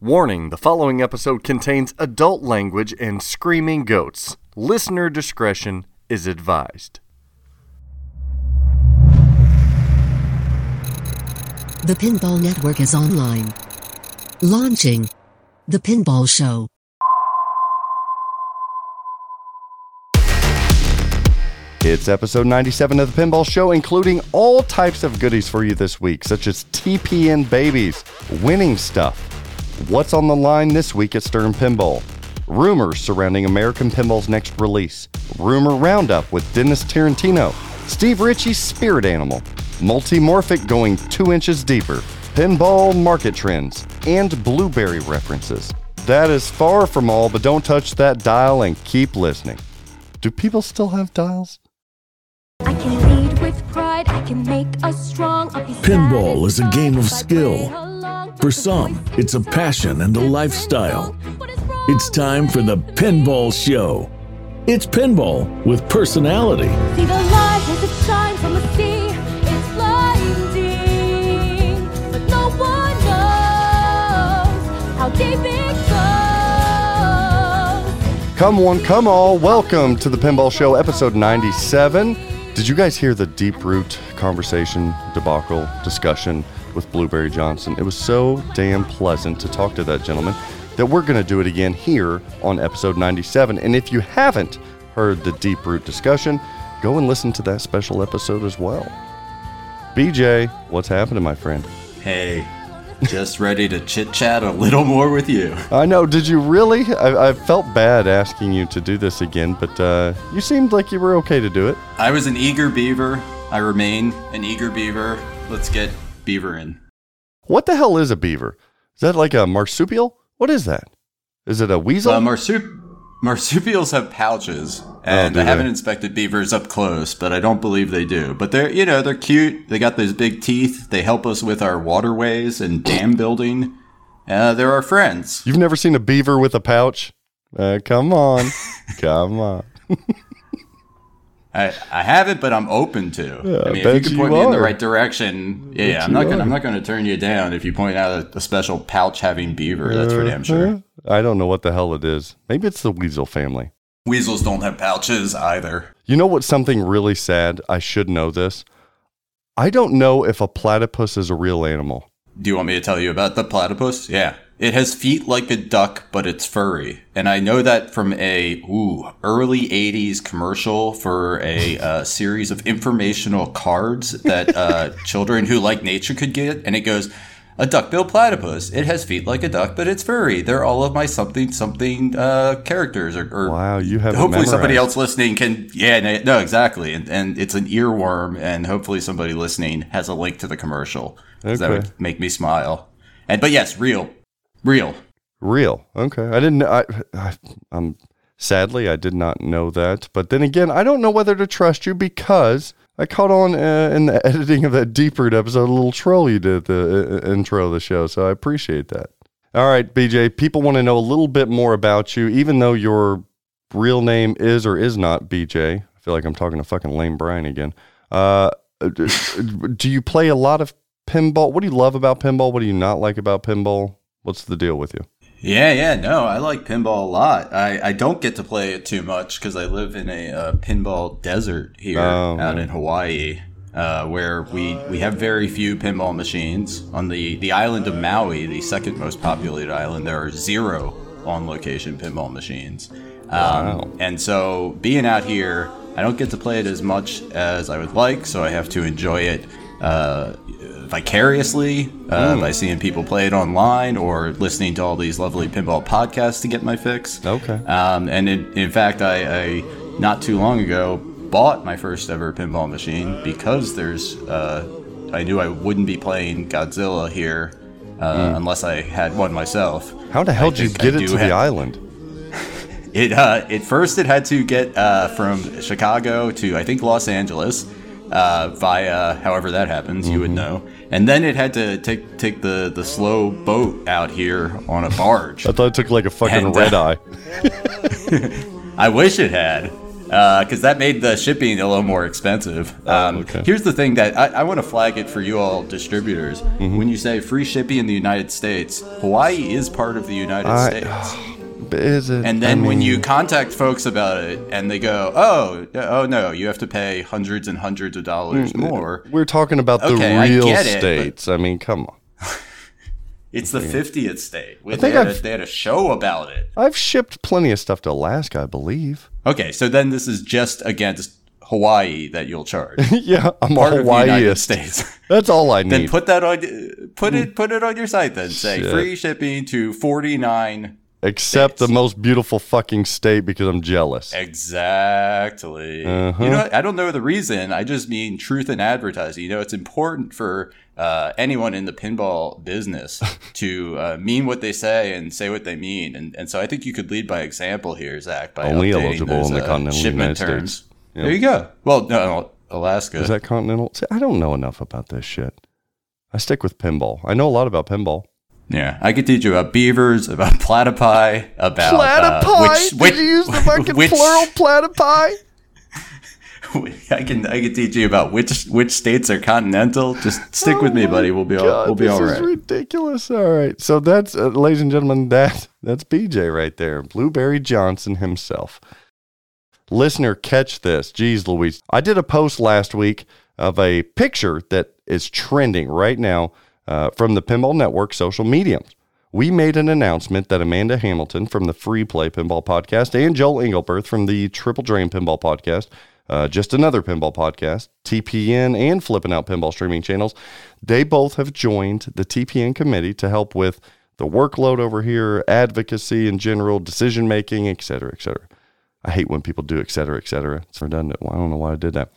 Warning the following episode contains adult language and screaming goats. Listener discretion is advised. The Pinball Network is online. Launching The Pinball Show. It's episode 97 of the Pinball Show, including all types of goodies for you this week, such as TPN babies, winning stuff, what's on the line this week at Stern Pinball, rumors surrounding American Pinball's next release, rumor roundup with Dennis Tarantino, Steve Ritchie's spirit animal, multimorphic going two inches deeper, pinball market trends, and blueberry references. That is far from all, but don't touch that dial and keep listening. Do people still have dials? I can lead with pride, I can make us strong. Pinball is a game of if I skill. Play along. For some, it's a passion and a lifestyle. What is wrong? It's time for the Pinball Show. It's pinball with personality. See the light as it shines on the sea. It's blinding, but no one knows how deep it goes. Come one, come all. Welcome to the Pinball Show, episode 97. Did you guys hear the deep root conversation, debacle, discussion with Blueberry Johnson? It was so damn pleasant to talk to that gentleman that we're going to do it again here on episode 97. And if you haven't heard the deep root discussion, go and listen to that special episode as well. BJ, what's happening, my friend? Hey, just ready to chit chat a little more with you. I know. Did you really? I, I felt bad asking you to do this again, but uh, you seemed like you were okay to do it. I was an eager beaver. I remain an eager beaver. Let's get beaver in. What the hell is a beaver? Is that like a marsupial? What is that? Is it a weasel? Uh, marsup- marsupials have pouches, and do I haven't inspected beavers up close, but I don't believe they do. But they're, you know, they're cute. They got those big teeth. They help us with our waterways and dam building. Uh, they're our friends. You've never seen a beaver with a pouch? Uh, come on. come on. I, I haven't, but I'm open to. I mean, if you can you point me in the right direction, yeah, I'm not gonna. I'm not gonna turn you down if you point out a, a special pouch having beaver. That's for damn sure. Uh, I don't know what the hell it is. Maybe it's the weasel family. Weasels don't have pouches either. You know what's something really sad? I should know this. I don't know if a platypus is a real animal. Do you want me to tell you about the platypus? Yeah. It has feet like a duck, but it's furry. And I know that from a ooh, early 80s commercial for a uh, series of informational cards that uh, children who like nature could get. And it goes, a duck-billed platypus. It has feet like a duck, but it's furry. They're all of my something something uh, characters. Or, or Wow, you have hopefully somebody else listening can. Yeah, no, exactly. And, and it's an earworm. And hopefully somebody listening has a link to the commercial. 'cause That would make me smile. And but yes, real, real. Real. Okay. I didn't. I, I. I'm. Sadly, I did not know that. But then again, I don't know whether to trust you because I caught on uh, in the editing of that Deep Root episode a little troll you did the uh, intro of the show. So I appreciate that. All right, BJ. People want to know a little bit more about you, even though your real name is or is not BJ. I feel like I'm talking to fucking Lane Bryan again. Uh, do you play a lot of pinball? What do you love about pinball? What do you not like about pinball? What's the deal with you? Yeah, yeah, no, I like pinball a lot. I, I don't get to play it too much because I live in a uh, pinball desert here Oh, out in Hawaii, uh, where we, we have very few pinball machines. On the, the island of Maui, the second most populated island, there are zero on location pinball machines. Um, Wow. And so being out here, I don't get to play it as much as I would like, so I have to enjoy it uh, vicariously uh, by seeing people play it online or listening to all these lovely pinball podcasts to get my fix. Okay. Um, and in, in fact, I, I not too long ago bought my first ever pinball machine because there's uh, I knew I wouldn't be playing Godzilla here uh, unless I had one myself. How the hell I did you get I it to the island? It uh, at first it had to get uh, from Chicago to I think Los Angeles uh, via however that happens you would know, and then it had to take take the the slow boat out here on a barge. I thought it took like a fucking And, uh, red eye. I wish it had. because that made the shipping a little more expensive. Um, Oh, okay. Here's the thing that I, I want to flag it for you all distributors. Mm-hmm. When you say free shipping in the United States, Hawaii is part of the United I- States. is it? And then I when you contact folks about it, and they go, "Oh, oh no, you have to pay hundreds and hundreds of dollars mm, more." We're talking about the real I states. It, I mean, come on. it's the fiftieth state. I think they had, a, they had a show about it. I've shipped plenty of stuff to Alaska, I believe. Okay, so then this is just against Hawaii that you'll charge. yeah, I'm Part a Hawaii states. That's all I need. Then put that on put it mm. put it on your site then say Shit. free shipping to 49 except the most beautiful fucking state because I'm jealous. Exactly. Uh-huh. You know, I don't know the reason. I just mean truth in advertising. You know, it's important for uh, anyone in the pinball business to uh, mean what they say and say what they mean. And, and so I think you could lead by example here, Zach. By only eligible those, in the uh, continental United terms. States. Yep. There you go. Well, no, Alaska. Is that continental? See, I don't know enough about this shit. I stick with pinball. I know a lot about pinball yeah, I could teach you about beavers, about platypi, about uh, Platypi? which, which, Did you use the fucking which- plural platypi? I can I can teach you about which which states are continental. Just stick with me, buddy. We'll be all Oh we'll be this is ridiculous. All right. So that's, uh, ladies and gentlemen, that that's BJ right there. Blueberry Johnson himself. Listener, catch this. Jeez Louise. I did a post last week of a picture that is trending right now uh, from the Pinball Network social mediums. We made an announcement that Amanda Hamilton from the Free Play Pinball Podcast and Joel Engelberth from the Triple Drain Pinball Podcast, uh, just another pinball podcast, TPN and Flipping Out Pinball streaming channels, they both have joined the TPN committee to help with the workload over here, advocacy in general, decision making, et cetera, et cetera. I hate when people do et cetera, et cetera. It's redundant. I don't know why I did that.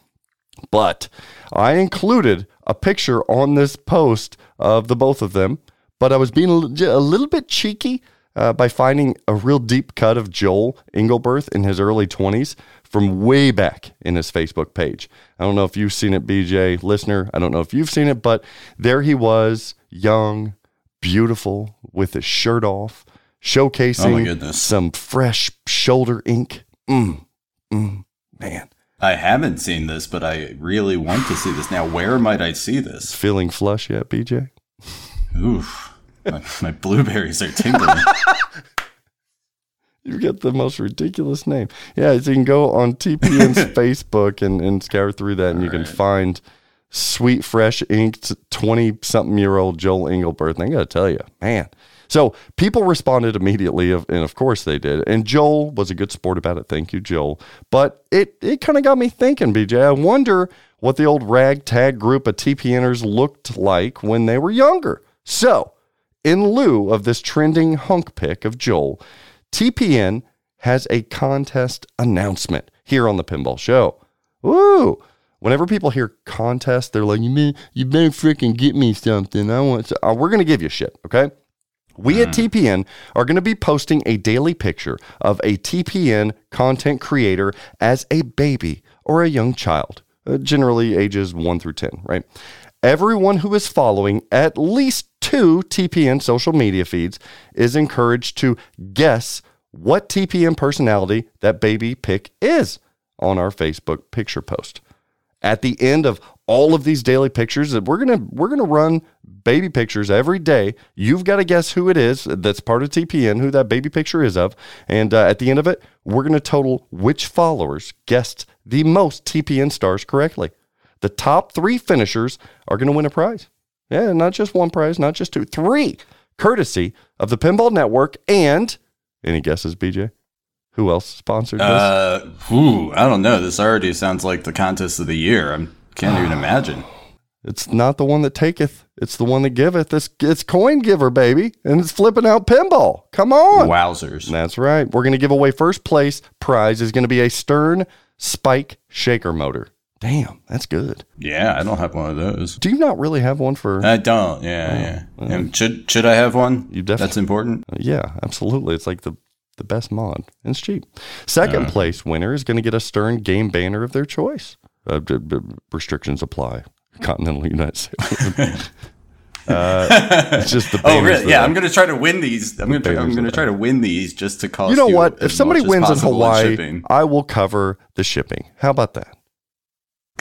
But I included a picture on this post of the both of them, but I was being a little bit cheeky uh, by finding a real deep cut of Joel Engelberth in his early 20s from way back in his Facebook page. I don't know if you've seen it, BJ, listener. I don't know if you've seen it, but there he was, young, beautiful, with his shirt off, showcasing Oh some fresh shoulder ink. Mm, mm, man. I haven't seen this, but I really want to see this. Now, where might I see this? Feeling flush yet, BJ? Oof. My, my blueberries are tingling. You get the most ridiculous name. Yeah, so you can go on TPN's Facebook and, and scour through that, and you can find sweet, fresh, inked, 20 something year old Joel Engelberth. And I got to tell you, man. So people responded immediately, and of course they did. And Joel was a good sport about it. Thank you, Joel. But it, it kind of got me thinking, BJ. I wonder what the old ragtag group of TPNers looked like when they were younger. So, in lieu of this trending hunk pic of Joel, TPN has a contest announcement here on the Pinball Show. Woo! Whenever people hear contest, they're like, "You mean you better freaking get me something. I want." To. uh, we're gonna give you shit, okay? We at TPN are going to be posting a daily picture of a TPN content creator as a baby or a young child, uh, generally ages 1 through 10, right? Everyone who is following at least two TPN social media feeds is encouraged to guess what TPN personality that baby pick is on our Facebook picture post at the end of all of these daily pictures that we're gonna we're gonna run baby pictures every day. You've got to guess who it is that's part of TPN, who that baby picture is of, and uh, at the end of it, we're gonna total which followers guessed the most TPN stars correctly. The top three finishers are gonna win a prize. Yeah, not just one prize, not just two, three, courtesy of the Pinball Network and any guesses, BJ? Who else sponsored this? Uh, whew, I don't know. This already sounds like the contest of the year. I can't even imagine. It's not the one that taketh, it's the one that giveth. It's, it's coin giver, baby. And it's flipping out pinball. Come on. Wowzers. That's right. We're going to give away first place prize is going to be a Stern Spike Shaker motor. Damn, that's good. Yeah, I don't have one of those. Do you not really have one for? I don't. Yeah, oh, yeah. And should should I have one? You definitely- That's important. Uh, yeah, absolutely. It's like the the best mod. And it's cheap. Second uh. place winner is going to get a Stern game banner of their choice. Uh, d- d- restrictions apply. Continental United States. it's just the Oh, really? Yeah, I'm gonna try to win these. I'm gonna try, I'm gonna try to win these just to cost You know what? as If somebody wins in Hawaii, shipping. I will cover the shipping. How about that?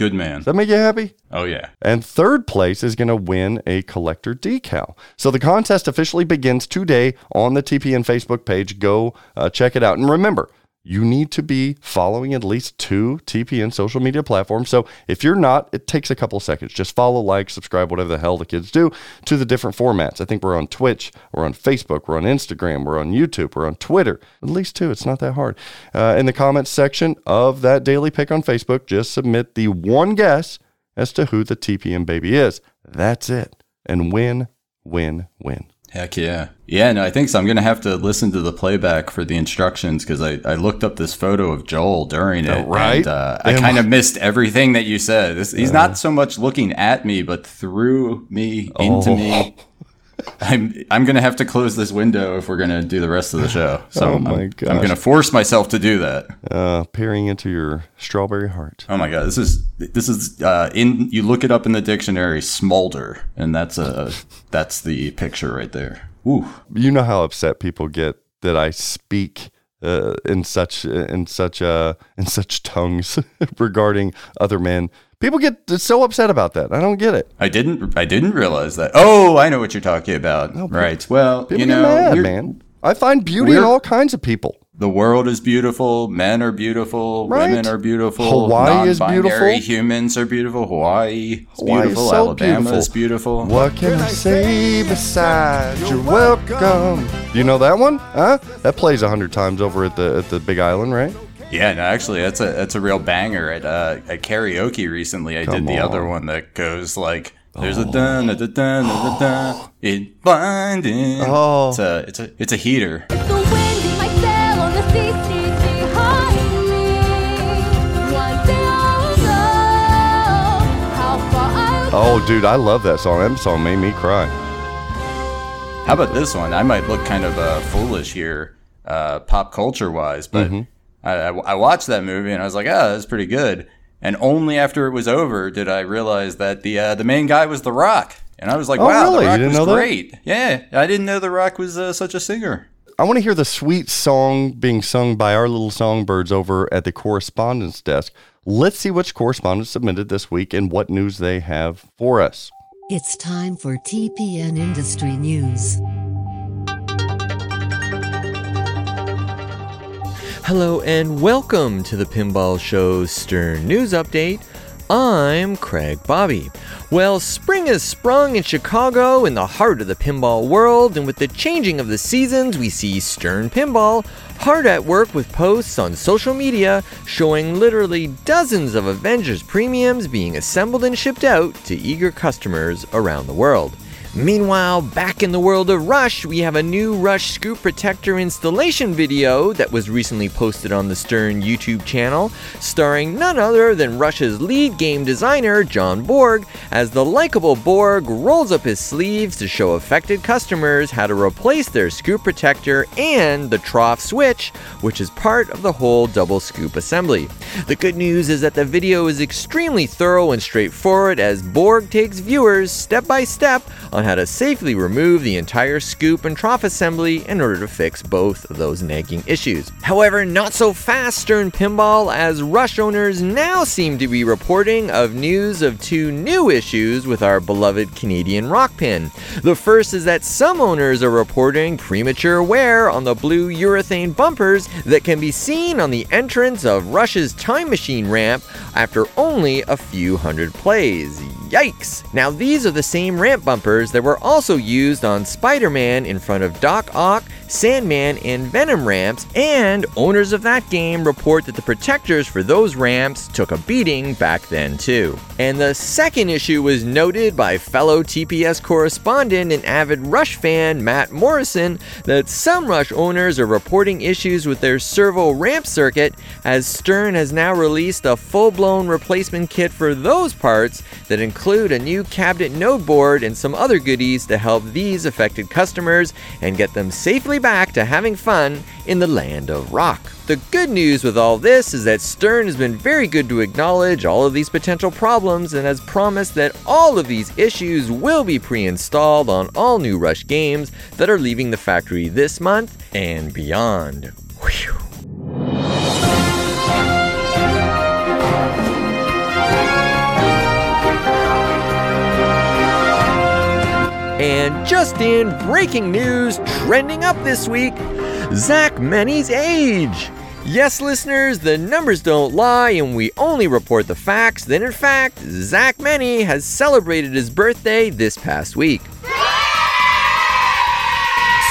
good man. Does that make you happy? Oh yeah. And third place is going to win a collector decal. So the contest officially begins today on the TPN Facebook page. Go uh, check it out. And remember, you need to be following at least two TPN social media platforms. So if you're not, it takes a couple seconds. Just follow, like, subscribe, whatever the hell the kids do to the different formats. I think we're on Twitch, we're on Facebook, we're on Instagram, we're on YouTube, we're on Twitter. At least two. It's not that hard. Uh, in the comments section of that daily pick on Facebook, just submit the one guess as to who the TPN baby is. That's it. And win, win, win. Heck yeah. Yeah, no, I think so. I'm going to have to listen to the playback for the instructions because I, I looked up this photo of Joel during it. right? And, uh, I kind of missed everything that you said. This, he's not so much looking at me, but through me, into Oh. me. I'm I'm gonna have to close this window if we're gonna do the rest of the show. So Oh I'm, my I'm gonna force myself to do that. Uh, peering into your strawberry heart. Oh my god, this is this is uh, in you look it up in the dictionary, smolder, and that's a that's the picture right there. Ooh, You know how upset people get that I speak uh, in such in such uh, in such tongues regarding other men. People get so upset about that. I don't get it. I didn't I didn't realize that. Oh, I know what you're talking about. right. Well, you know, mad, man. I find beauty in all kinds of people. the world is beautiful. Men are beautiful. Right. Women are beautiful. Hawaii is beautiful. Humans are beautiful. Hawaii is Hawaii is beautiful. so Alabama is beautiful. beautiful. What can I say besides you're welcome? Do you know that one? Huh? That plays a hundred times over at the at the Big Island, right? Yeah, no, actually, that's a that's a real banger at uh, at karaoke recently. I Come did the other one that goes like, "There's a dun a dun dun dun dun, it blinding." Oh. It's a it's a it's a heater. The wind in my sail on the sea seas behind me. One day I'll know how far I'll Oh, dude, I love that song. That song made me cry. How about this one? I might look kind of uh, foolish here, uh, pop culture wise, but Mm-hmm. I, I, I watched that movie and I was like, "Ah, that's pretty good." And only after it was over did I realize that the uh, the main guy was The Rock, and I was like, Oh, "Wow, really? The You Rock didn't was know that? great." Yeah, I didn't know The Rock was uh, such a singer. I want to hear the sweet song being sung by our little songbirds over at the correspondence desk. Let's see which correspondents submitted this week and what news they have for us. It's time for TPN Industry News. Hello and welcome to the Pinball Show's Stern News Update. I'm Craig Bobby. Well, spring has sprung in Chicago in the heart of the pinball world, and with the changing of the seasons, we see Stern Pinball hard at work with posts on social media showing literally dozens of Avengers premiums being assembled and shipped out to eager customers around the world. Meanwhile, back in the world of Rush, we have a new Rush Scoop Protector installation video that was recently posted on the Stern YouTube channel, starring none other than Rush's lead game designer, John Borg, as the likable Borg rolls up his sleeves to show affected customers how to replace their scoop protector and the trough switch, which is part of the whole double scoop assembly. The good news is that the video is extremely thorough and straightforward as Borg takes viewers step by step on how to safely remove the entire scoop and trough assembly in order to fix both of those nagging issues. However, not so fast Stern Pinball as Rush owners now seem to be reporting of news of two new issues with our beloved Canadian rock pin. The first is that some owners are reporting premature wear on the blue urethane bumpers that can be seen on the entrance of Rush's Time Machine ramp after only a few hundred plays. Yikes! Now, these are the same ramp bumpers that were also used on Spider Man in front of Doc Ock, Sandman, and Venom ramps, and owners of that game report that the protectors for those ramps took a beating back then, too. And the second issue was noted by fellow TPS correspondent and avid Rush fan Matt Morrison that some Rush owners are reporting issues with their servo ramp circuit, as Stern has now released a full blown replacement kit for those parts that include a new cabinet node board and some other goodies to help these affected customers and get them safely back to having fun in the land of rock. The good news with all this is that Stern has been very good to acknowledge all of these potential problems and has promised that all of these issues will be pre installed on all new Rush games that are leaving the factory this month and beyond. Whew. And just in breaking news, trending up this week, Zach Meny's age. Yes, listeners, the numbers don't lie and we only report the facts. Then, in fact, Zach Meny has celebrated his birthday this past week.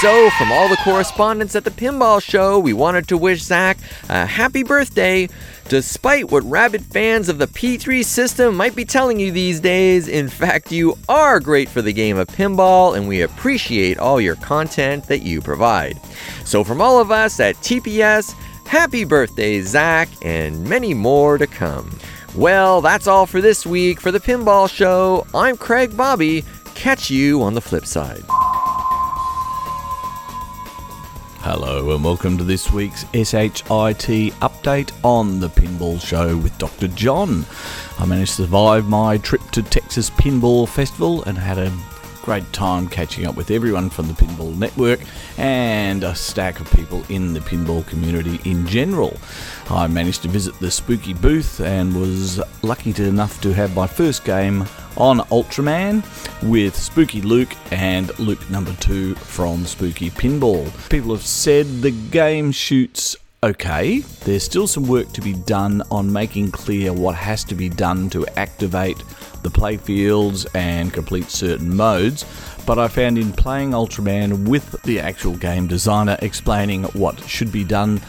So, from all the correspondents at the Pinball Show, we wanted to wish Zach a happy birthday. Despite what rabid fans of the P3 system might be telling you these days, in fact, you are great for the game of pinball, and we appreciate all your content that you provide. So, from all of us at TPS, happy birthday, Zach, and many more to come. Well, that's all for this week for the Pinball Show. I'm Craig Bobby. Catch you on the flip side. Hello and welcome to this week's SHIT update on the Pinball Show with Dr. John. I managed to survive my trip to Texas Pinball Festival and had a great time catching up with everyone from the Pinball Network and a stack of people in the pinball community in general. I managed to visit the Spooky booth and was lucky enough to have my first game on Ultraman with Spooky Luke and Luke number 2 from Spooky Pinball. People have said the game shoots okay. There's still some work to be done on making clear what has to be done to activate the playfields and complete certain modes, but I found in playing Ultraman with the actual game designer explaining what should be done,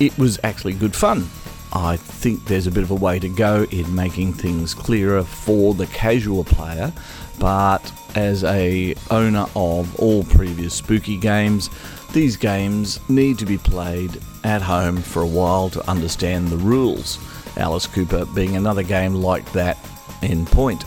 it was actually good fun. I think there's a bit of a way to go in making things clearer for the casual player, but as a owner of all previous spooky games, these games need to be played at home for a while to understand the rules. Alice Cooper being another game like that in point.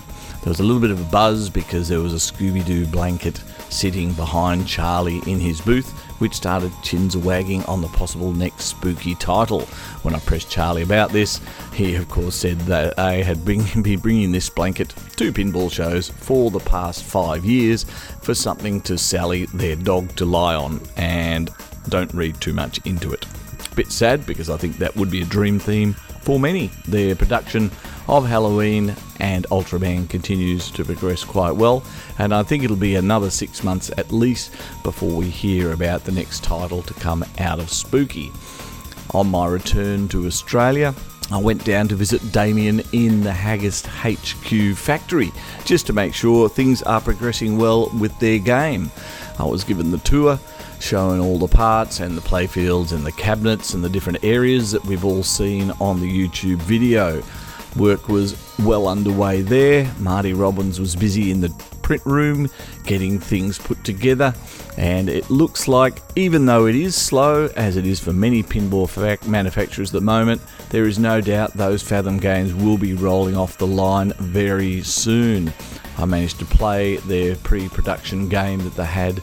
There was a little bit of a buzz because there was a Scooby Doo blanket sitting behind Charlie in his booth, which started chins wagging on the possible next spooky title. When I pressed Charlie about this, he of course said that I had been bringing this blanket to pinball shows for the past five years for something to Sally, their dog, to lie on, and don't read too much into it. Bit sad because I think that would be a dream theme for many. Their production of Halloween and Ultraman continues to progress quite well, and I think it'll be another six months at least before we hear about the next title to come out of Spooky. On my return to Australia, I went down to visit Damien in the Haggis HQ factory just to make sure things are progressing well with their game. I was given the tour, showing all the parts and the playfields and the cabinets and the different areas that we've all seen on the YouTube video. Work was well underway there. Marty Robbins was busy in the print room getting things put together, and it looks like, even though it is slow, as it is for many pinball manufacturers at the moment, there is no doubt those Fathom games will be rolling off the line very soon. I managed to play their pre production game that they had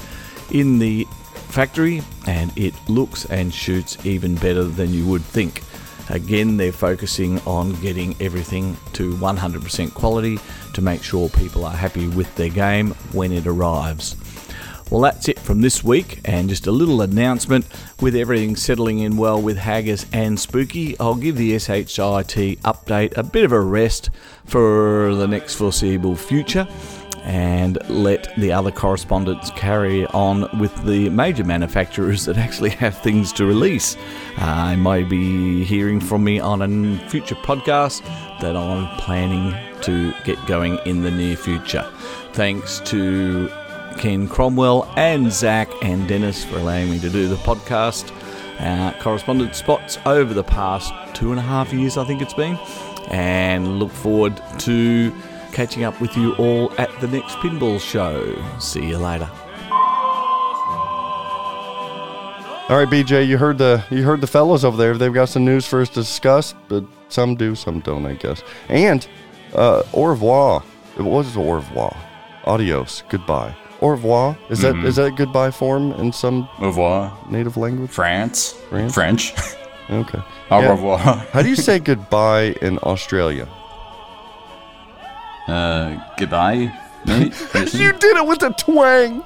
in the factory, and it looks and shoots even better than you would think. Again, they're focusing on getting everything to 100% quality to make sure people are happy with their game when it arrives. Well, that's it from this week, and just a little announcement with everything settling in well with Haggis and Spooky. I'll give the SHIT update a bit of a rest for the next foreseeable future and let the other correspondents carry on with the major manufacturers that actually have things to release. Uh, I might be hearing from me on a future podcast that I'm planning to get going in the near future. Thanks to Ken Cromwell and Zach and Dennis for allowing me to do the podcast. Uh, correspondent spots over the past two and a half years, I think it's been, and look forward to catching up with you all at the next pinball show. See you later. All right, BJ, you heard the you heard the fellows over there. They've got some news for us to discuss, but some do, some don't, I guess. And uh, au revoir. It was au revoir. Adios. Goodbye. Au revoir. Is that is that goodbye form in some Au revoir. native language? France. France? French. Okay. Au Yeah. revoir. How do you say goodbye in Australia? Uh, goodbye. You did it with a twang.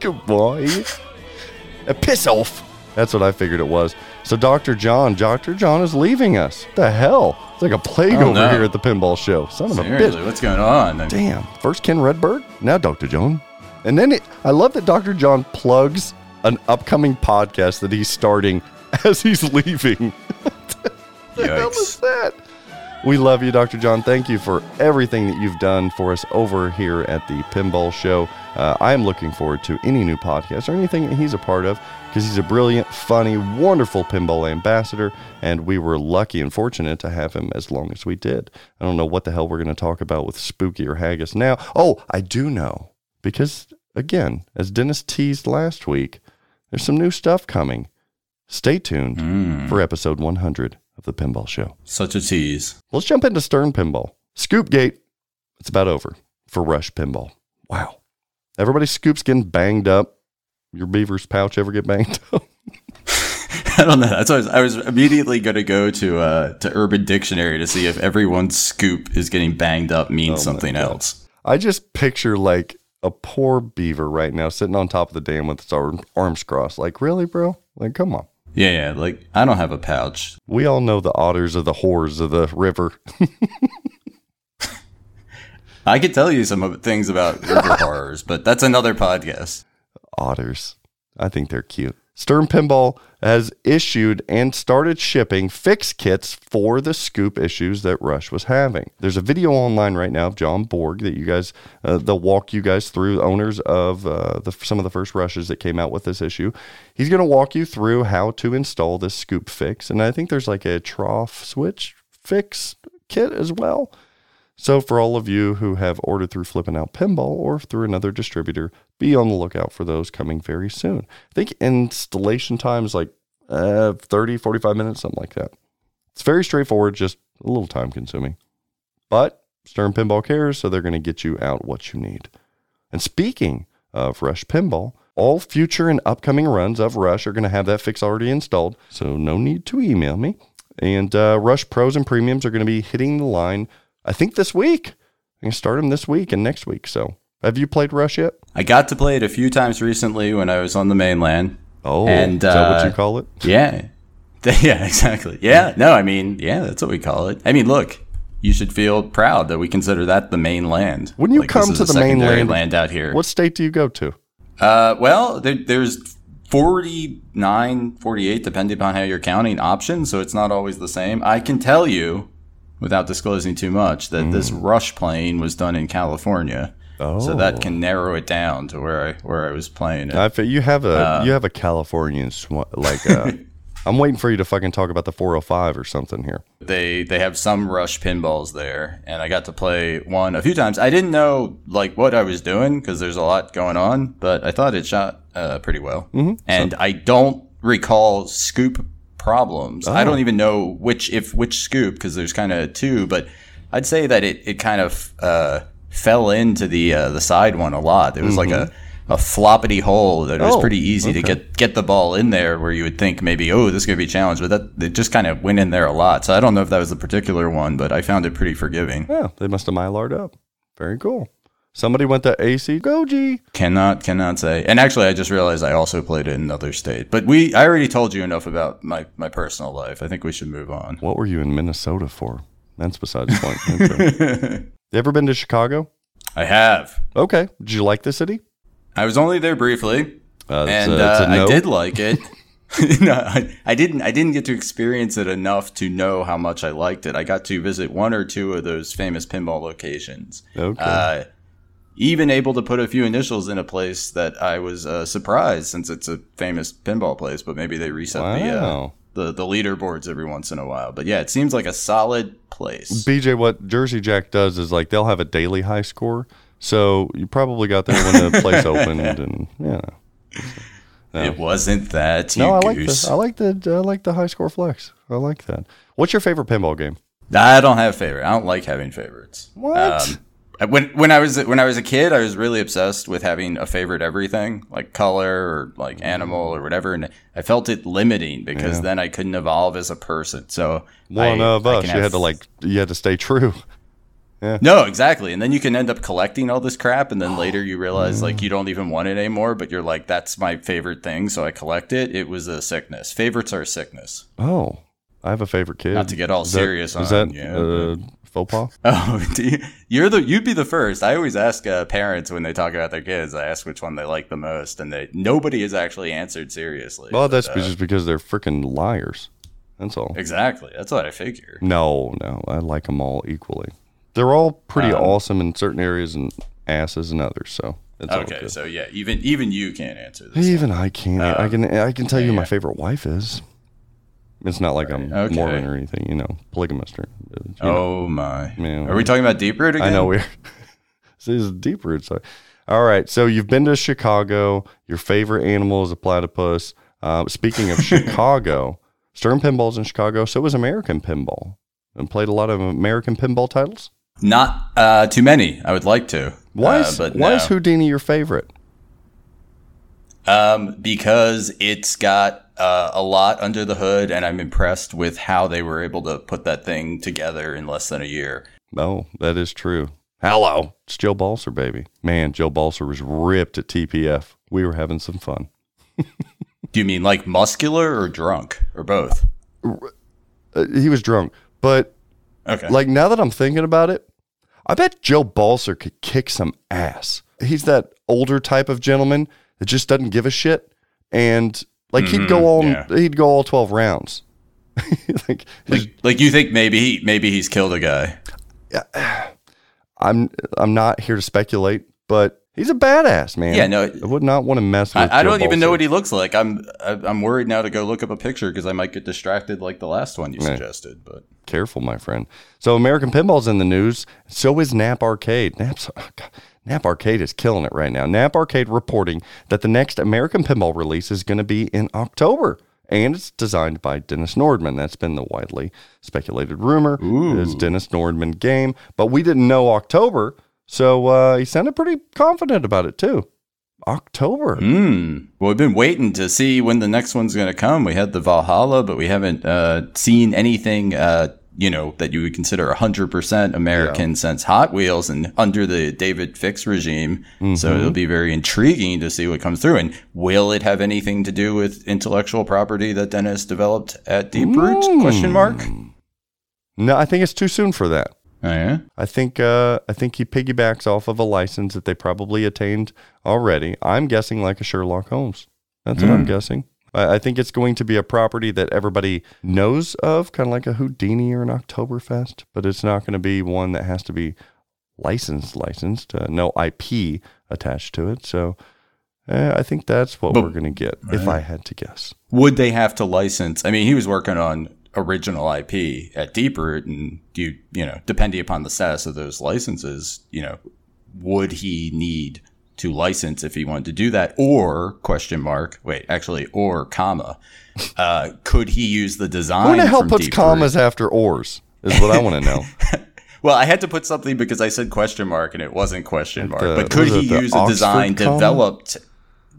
Goodbye. Uh, piss off. That's what I figured it was. So Dr. John, Dr. John is leaving us. The hell? It's like a plague Oh, over no. here at the pinball show. Son of a Seriously, bitch. what's going on? Damn. First Ken Redberg, now Dr. John. And then it, I love that Dr. John plugs an upcoming podcast that he's starting as he's leaving. the hell is that? We love you, Dr. John. Thank you for everything that you've done for us over here at the Pinball Show. Uh, I am looking forward to any new podcast or anything that he's a part of because he's a brilliant, funny, wonderful pinball ambassador, and we were lucky and fortunate to have him as long as we did. I don't know what the hell we're going to talk about with Spooky or Haggis now. Oh, I do know because, again, as Dennis teased last week, there's some new stuff coming. Stay tuned for episode 100 of the Pinball Show. Such a tease. Let's jump into Stern Pinball. Scoopgate, it's about over for Rush Pinball. Wow. Everybody's scoops getting banged up. Your beaver's pouch ever get banged up? I don't know. That's I was, I was immediately going to go to uh, to Urban Dictionary to see if everyone's scoop is getting banged up means Oh something else. I just picture like a poor beaver right now sitting on top of the dam with its arm, arms crossed. Like, really, bro? Like, come on. Yeah, yeah. Like I don't have a pouch. We all know the otters are the whores of the river. I could tell you some of- things about river horrors, but that's another podcast. otters. I think they're cute. Stern Pinball has issued and started shipping fix kits for the scoop issues that Rush was having. There's a video online right now of John Borg that you guys, uh, they'll walk you guys through, owners of uh, the, some of the first rushes that came out with this issue. He's going to walk you through how to install this scoop fix. And I think there's like a trough switch fix kit as well. So, for all of you who have ordered through Flipping Out Pinball or through another distributor, be on the lookout for those coming very soon. I think installation time is like uh, 30, 45 minutes, something like that. It's very straightforward, just a little time consuming. But Stern Pinball cares, so they're going to get you out what you need. And speaking of Rush Pinball, all future and upcoming runs of Rush are going to have that fix already installed, so no need to email me. And uh, Rush Pros and Premiums are going to be hitting the line, I think, this week. I'm going to start them this week and next week. So, have you played Rush yet? I got to play it a few times recently when I was on the mainland. Oh, And, is that what uh, you call it? Yeah. Yeah, exactly. Yeah. No, I mean, yeah, that's what we call it. I mean, look, you should feel proud that we consider that the mainland. When you Like, come to the mainland, land out here. What state do you go to? Uh, well, there, there's 49, 48, depending upon how you're counting options, so it's not always the same. I can tell you, without disclosing too much, that this rush plane was done in California. Oh, So that can narrow it down to where I where I was playing it. I feel you have a Uh, you have a Californian sw- like. Uh, I'm waiting for you to fucking talk about the 405 or something here. they they have some rush pinballs there and i got to play one a few times i didn't know like what i was doing because there's a lot going on but i thought it shot uh, pretty well mm-hmm. and i don't recall scoop problems. I don't even know which if which scoop because there's kind of two but i'd say that it, it kind of uh, fell into the uh, the side one a lot. It was like a a floppity hole that it was Oh, pretty easy to get get the ball in there where you would think maybe oh this could be a challenge but that it just kind of went in there a lot. So i don't know if that was the particular one but i found it pretty forgiving. Yeah, they must have mylar'd up. Very cool. Somebody went to AC Goji. cannot cannot say and actually i just realized i also played it in another state but we i already told you enough about my my personal life i think we should move on What were you in Minnesota for? That's besides the point. You ever been to Chicago? i have Okay. Did you like the city? i was only there briefly Uh, and a- uh, I did like it. no, I, I didn't. I didn't get to experience it enough to know how much I liked it. I got to visit one or two of those famous pinball locations. Okay. Uh, even able to put a few initials in a place that I was uh, surprised, since it's a famous pinball place. But maybe they reset the, uh, the the leaderboards every once in a while. But yeah, it seems like a solid place. BJ, what Jersey Jack does is like they'll have a daily high score. So you probably got there when the place opened, and yeah. It wasn't that. No, I like the I like the I like the high score flex. I like that. What's your favorite pinball game? I don't have favorite. I don't like having favorites. What? Uh, when when I was when I was a kid, I was really obsessed with having a favorite everything, like color or like mm-hmm. animal or whatever, and I felt it limiting because Yeah. then I couldn't evolve as a person. So One I- of us. You had to like. You had to stay true. Yeah. No, exactly. And then you can end up collecting all this crap, and then later you realize like you mm. don't even want it anymore, but you're like, that's my favorite thing, so I collect it. It was a sickness. Favorites are a sickness. Oh, I have a favorite kid. Not to get all Is that- serious Is on that you, uh, faux pas? Oh, do you, you're the you'd be the first. I always ask uh, parents when they talk about their kids. I ask which one they like the most, and they nobody has actually answered seriously. Well, that's uh, just because they're freaking liars. That's all. exactly. That's what I figure. No, no, I like them all equally. They're all pretty Um, awesome in certain areas and asses in others. So it's Okay, so yeah, even even you can't answer this. Even I can't. I can. I can tell you who my favorite wife is. It's not like I'm okay. Mormon or anything, you know, polygamist or. uh, you know. Oh my! Man, Are we talking about deep root again? I know we're. this is deep roots. All right, so you've been to Chicago. Your favorite animal is a platypus. Uh, speaking of Chicago, Stern Pinball's in Chicago. So was American Pinball, and played a lot of American pinball titles. Not uh, too many. I would like to. Why Uh, is but why no. is Houdini your favorite? Um, because it's got uh, a lot under the hood, and I'm impressed with how they were able to put that thing together in less than a year. Oh, that is true. Hello, it's Joe Balcer, baby. Man, Joe Balcer was ripped at TPF. We were having some fun. Do you mean like muscular or drunk or both? Uh, he was drunk, but Okay. like now that I'm thinking about it, I bet Joe Balcer could kick some ass. He's that older type of gentleman that just doesn't give a shit, and like he'd go mm-hmm. all yeah. he'd go all twelve rounds. like, like, like you think maybe he maybe he's killed a guy. I'm I'm not here to speculate, but he's a badass man. Yeah, no, I would not want to mess with. I, I don't even know what he looks like. I'm I'm worried now to go look up a picture because I might get distracted like the last one you Right. suggested. But Careful, my friend. So American Pinball's in the news. So is Nap Arcade. Nap's, oh God, Nap Arcade is killing it right now. Nap Arcade reporting that the next American Pinball release is going to be in October. And it's designed by Dennis Nordman. That's been the widely speculated rumor. Is Dennis Nordman game, but we didn't know October, so uh, he sounded pretty confident about it too. October. Hmm. Well, we've been waiting to see when the next one's going to come. We had the Valhalla, but we haven't uh, seen anything, uh, you know, that you would consider 100% American since Hot Wheels and under the David Fix regime. So it'll mm-hmm. be very intriguing to see what comes through. And will it have anything to do with intellectual property that Dennis developed at Deep Roots? Mm. Question mark. No, I think it's too soon for that. Oh, yeah. I think uh, I think he piggybacks off of a license that they probably attained already. I'm guessing like a Sherlock Holmes. That's what I'm mm. guessing. I, I think it's going to be a property that everybody knows of, kind of like a Houdini or an Oktoberfest, but it's not going to be one that has to be licensed. Licensed, uh, no IP attached to it. So uh, I think that's what But- we're going to get, if I had to guess. Would they have to license? I mean, he was working on original IP at Deeproot, and you you know, depending upon the status of those licenses, you know, would he need to license if he wanted to do that, or question mark? Wait, actually, or comma, uh, could he use the design? Who the hell puts Deep Root? commas after ors? Is what I want to know. Well, I had to put something because I said question mark and it wasn't question mark. the- but could it he the use a Oxford design comma? developed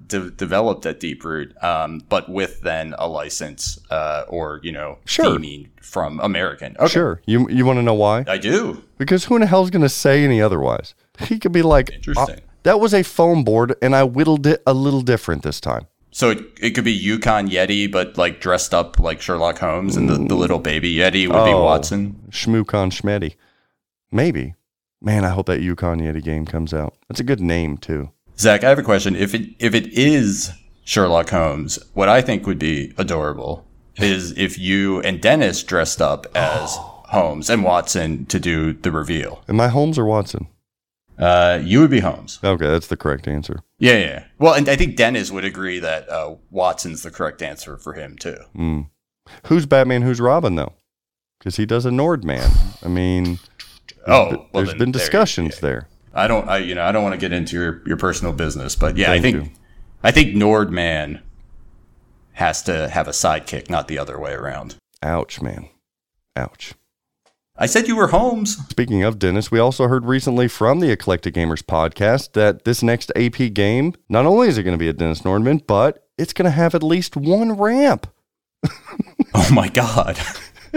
de- developed at Deeproot, um, but with then a license uh, or you know Sure. theming from American? Okay. Sure. You you want to know why? I do. Because who in the hell's going to say any otherwise? He could be like, Interesting. "Uh, that was a foam board, and I whittled it a little different this time. So it, it could be Yukon Yeti, but like dressed up like Sherlock Holmes, and the, the little baby Yeti would be Oh. Watson. Shmookon Schmetty. Maybe. Man, I hope that Yukon Yeti game comes out. That's a good name, too. Zach, I have a question. If it if it is Sherlock Holmes, what I think would be adorable is if you and Dennis dressed up as Holmes and Watson to do the reveal. Am I Holmes or Watson? Uh, you would be Holmes. Okay, that's the correct answer. Yeah, yeah. Well, and I think Dennis would agree that uh, Watson's the correct answer for him too. Who's Batman? Who's Robin, though? Because he does a Nordman. I mean, Oh, well, there's then been there discussions yeah. there. I don't, I you know, I don't want to get into your, your personal business, but yeah, I think you. I think Nordman has to have a sidekick, not the other way around. Ouch, man. Ouch. I said you were Holmes. Speaking of Dennis, we also heard recently from the Eclectic Gamers podcast that this next AP game, not only is it going to be a Dennis Nordman, but it's going to have at least one ramp. Oh my god.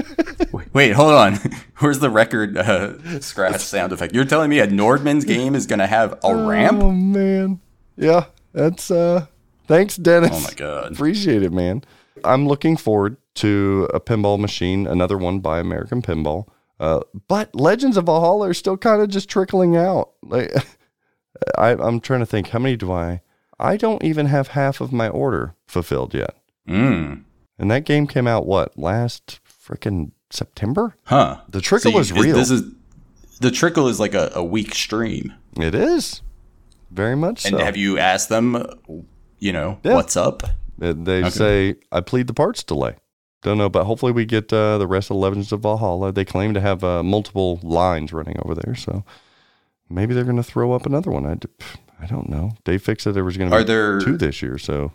Wait, hold on. Where's the record uh, scratch sound effect? You're telling me a Nordman's game is going to have a ramp? Oh man. Yeah, that's uh thanks Dennis. Oh my god. Appreciate it, man. I'm looking forward to a pinball machine, another one by American Pinball. Uh, but Legends of Valhalla are still kind of just trickling out. Like, I, I'm trying to think, how many do I? I don't even have half of my order fulfilled yet. Mm. And that game came out what last freaking September? Huh. The trickle you- is real. This is the trickle is like a, a weak stream. It is very much And so. have you asked them, you know, Yeah. what's up? Uh, They say I plead the parts delay. Don't know, but hopefully we get uh, the rest of the Legends of Valhalla. They claim to have uh, multiple lines running over there, so maybe they're going to throw up another one. I, I don't know. Dave Fix said there was going to Are be there- two this year, so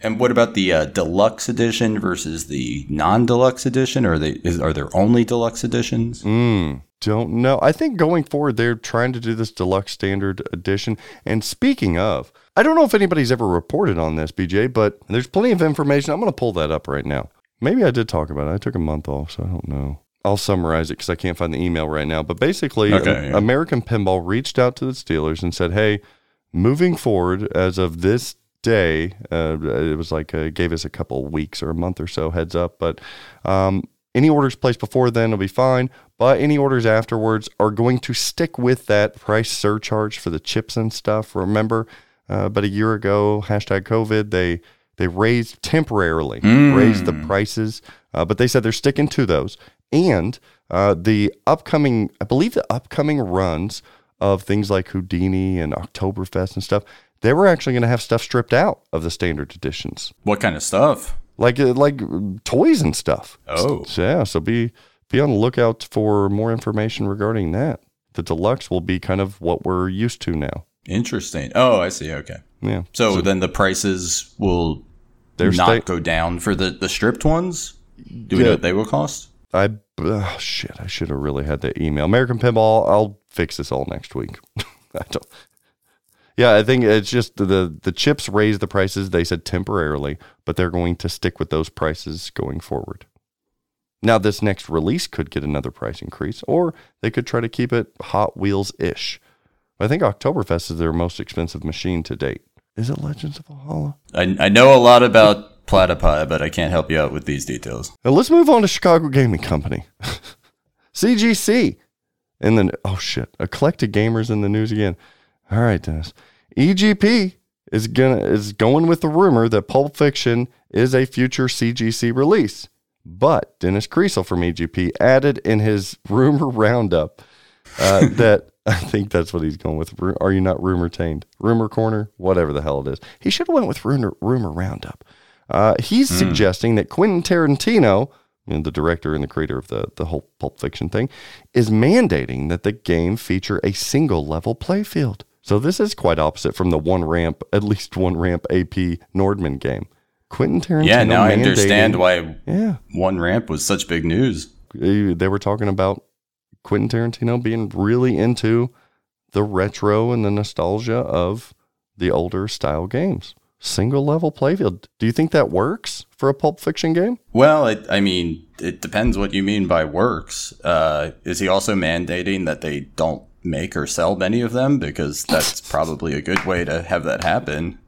And what about the uh, deluxe edition versus the non-deluxe edition? Are they is, are there only deluxe editions? mm, don't know. I think going forward they're trying to do this deluxe standard edition. And speaking of, I don't know if anybody's ever reported on this, BJ, but there's plenty of information. I'm going to pull that up right now. Maybe I did talk about it. I took a month off, so I don't know. I'll summarize it because I can't find the email right now. But basically, Okay, yeah. American Pinball reached out to the Steelers and said, "Hey, moving forward, as of this day, uh, it was like uh, gave us a couple weeks or a month or so heads up. But um, any orders placed before then will be fine. But any orders afterwards are going to stick with that price surcharge for the chips and stuff. Remember, uh, about a year ago, hashtag COVID, they they raised temporarily raised the prices, uh, but they said they're sticking to those. And uh, the upcoming, I believe, the upcoming runs of things like Houdini and Oktoberfest and stuff, they were actually going to have stuff stripped out of the standard editions, What kind of stuff? like uh, like toys and stuff. Oh. So, yeah. So be be on the lookout for more information regarding that. The deluxe will be kind of what we're used to now. Interesting. Oh, I see. Okay. Yeah. So, then the prices will They're not sta- go down for the, the stripped ones? Do we Yeah. know what they will cost? I oh, shit. I should have really had that email. American Pinball. I'll fix this all next week. I don't. Yeah, I think it's just the the chips raised the prices. They said temporarily, but they're going to stick with those prices going forward. Now, this next release could get another price increase, or they could try to keep it Hot Wheels ish. I think Oktoberfest is their most expensive machine to date. Is it Legends of Valhalla? I, I know a lot about Platypi, but I can't help you out with these details. Now let's move on to Chicago Gaming Company. CGC. And then, oh shit, Eclectic Gamers in the news again. All right, Dennis. EGP is gonna is going with the rumor that Pulp Fiction is a future CGC release. But Dennis Kriesel from EGP added in his rumor roundup uh, that I think that's what he's going with. Are you not rumor tained? Rumor corner, whatever the hell it is. He should have went with rumor, rumor roundup. Uh, he's suggesting that Quentin Tarantino, you know, the director and the creator of the the whole Pulp Fiction thing, is mandating that the game feature a single level playfield. So this is quite opposite from the one ramp, at least one ramp AP Nordman game. Quentin Tarantino. Yeah, now I understand why Yeah, one ramp was such big news. They were talking about Quentin Tarantino being really into the retro and the nostalgia of the older style games. Single level playfield. Do you think that works for a Pulp Fiction game? Well, I, I mean, it depends what you mean by works. Uh, is he also mandating that they don't make or sell many of them? Because that's probably a good way to have that happen.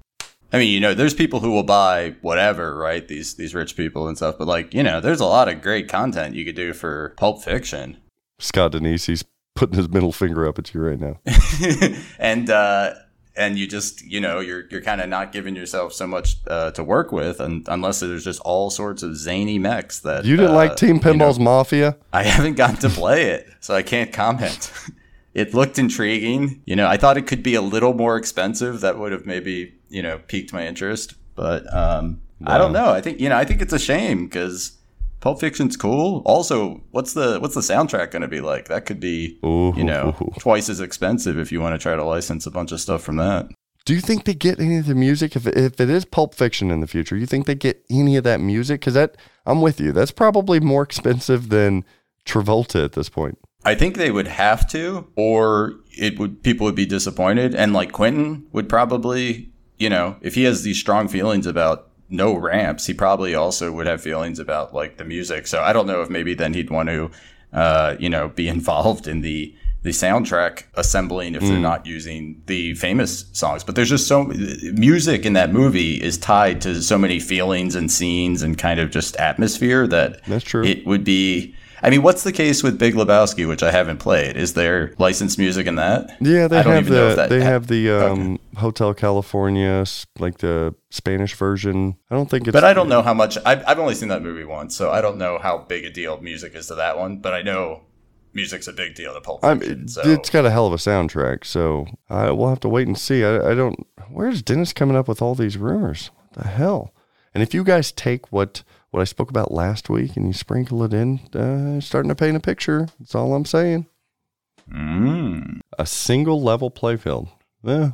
I mean, you know, there's people who will buy whatever, right? These these rich people and stuff. But like, you know, there's a lot of great content you could do for Pulp Fiction. Scott Danesi, he's putting his middle finger up at you right now. and uh, and you just you know you're you're kind of not giving yourself so much uh, to work with, and unless there's just all sorts of zany mechs that You didn't uh, like Team you know, Pinball's Mafia? I haven't gotten to play it, so I can't comment. it looked intriguing. You know, I thought it could be a little more expensive. That would have maybe you know piqued my interest, but um, I don't know. I think you know I think it's a shame because. Pulp Fiction's cool. Also, what's the what's the soundtrack going to be like? That could be, Ooh. you know, twice as expensive if you want to try to license a bunch of stuff from that. Do you think they get any of the music if if it is Pulp Fiction in the future? You think they get any of that music? Because that I'm with you. That's probably more expensive than Travolta at this point. I think they would have to, or it would people would be disappointed. And like Quentin would probably, you know, if he has these strong feelings about no ramps, he probably also would have feelings about like the music. So I don't know if maybe then he'd want to, uh, you know, be involved in the the soundtrack assembling if they're not using the famous songs. But there's just so music in that movie is tied to so many feelings and scenes and kind of just atmosphere that That's true. It would be. I mean, what's the case with Big Lebowski, which I haven't played? Is there licensed music in that? Yeah, they I don't have even know if the they have the um, Hotel California, like the Spanish version. I don't think it's. But I don't know how much. I've, I've only seen that movie once, so I don't know how big a deal music is to that one. But I know music's a big deal to Pulp Fiction. so It's got a hell of a soundtrack, so I, we'll have to wait and see. I, I don't. Where's Dennis coming up with all these rumors? What the hell? And if you guys take what what I spoke about last week and you sprinkle it in, uh, starting to paint a picture. That's all I'm saying. Mm. A single level playfield. Yeah,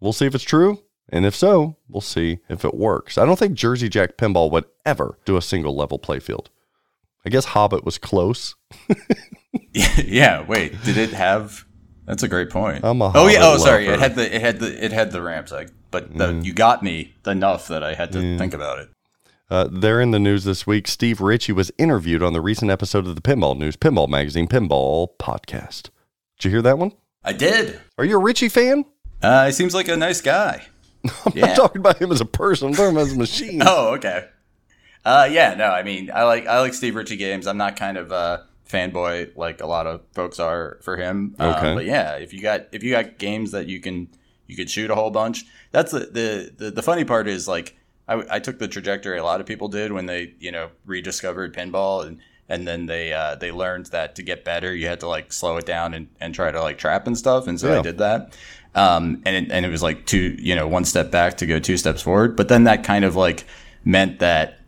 we'll see if it's true, and if so, we'll see if it works. I don't think Jersey Jack Pinball would ever do a single level playfield. I guess Hobbit was close. yeah. Wait, did it have? That's a great point. I'm a oh yeah. Oh sorry. lover. It had the it had the it had the ramps. I, but the, you got me enough that I had to think about it. Uh, they're in the news this week. Steve Ritchie was interviewed on the recent episode of the Pinball News, Pinball Magazine, Pinball Podcast. Did you hear that one? I did. Are you a Ritchie fan? Uh, he seems like a nice guy. I'm Yeah. not talking about him as a person. I'm talking about as a machine. Oh, okay. Uh, yeah, no, I mean, I like I like Steve Ritchie games. I'm not kind of a fanboy like a lot of folks are for him. Um, Okay. but yeah, if you got if you got games that you can you could shoot a whole bunch. That's the the the, the funny part is like I, I took the trajectory a lot of people did when they you know rediscovered pinball and and then they uh, they learned that to get better you had to like slow it down and, and try to like trap and stuff and so Yeah. I did that um, and it, and it was like two you know one step back to go two steps forward but then that kind of like meant that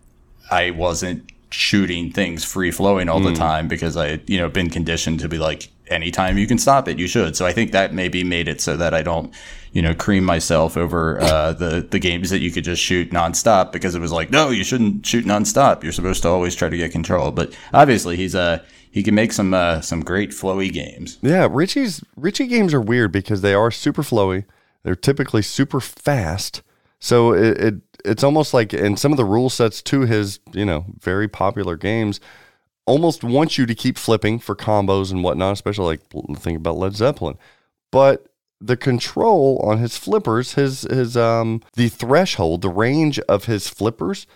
I wasn't shooting things free flowing all the time because I had, you know, been conditioned to be like, anytime you can stop it, you should. So I think that maybe made it so that I don't, you know, cream myself over uh, the the games that you could just shoot nonstop because it was like, no, you shouldn't shoot nonstop. You're supposed to always try to get control. But obviously, he's uh, he can make some uh, some great flowy games. Yeah, Ritchie's Ritchie games are weird because they are super flowy. They're typically super fast. So it, it it's almost like in some of the rule sets to his, you know, very popular games almost wants you to keep flipping for combos and whatnot, especially like think about Led Zeppelin. But the control on his flippers, his his um the threshold, the range of his flippers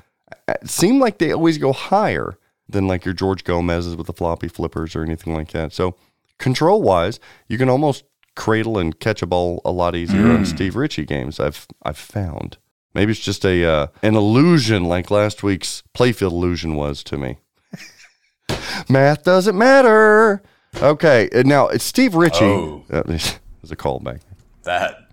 seem like they always go higher than like your George Gomez's with the floppy flippers or anything like that. So control wise, you can almost cradle and catch a ball a lot easier on Steve Ritchie games. I've I've found. Maybe it's just a uh, an illusion like last week's playfield illusion was to me. Math doesn't matter. Okay, now it's Steve Ritchie. Oh. Uh, there's a callback. That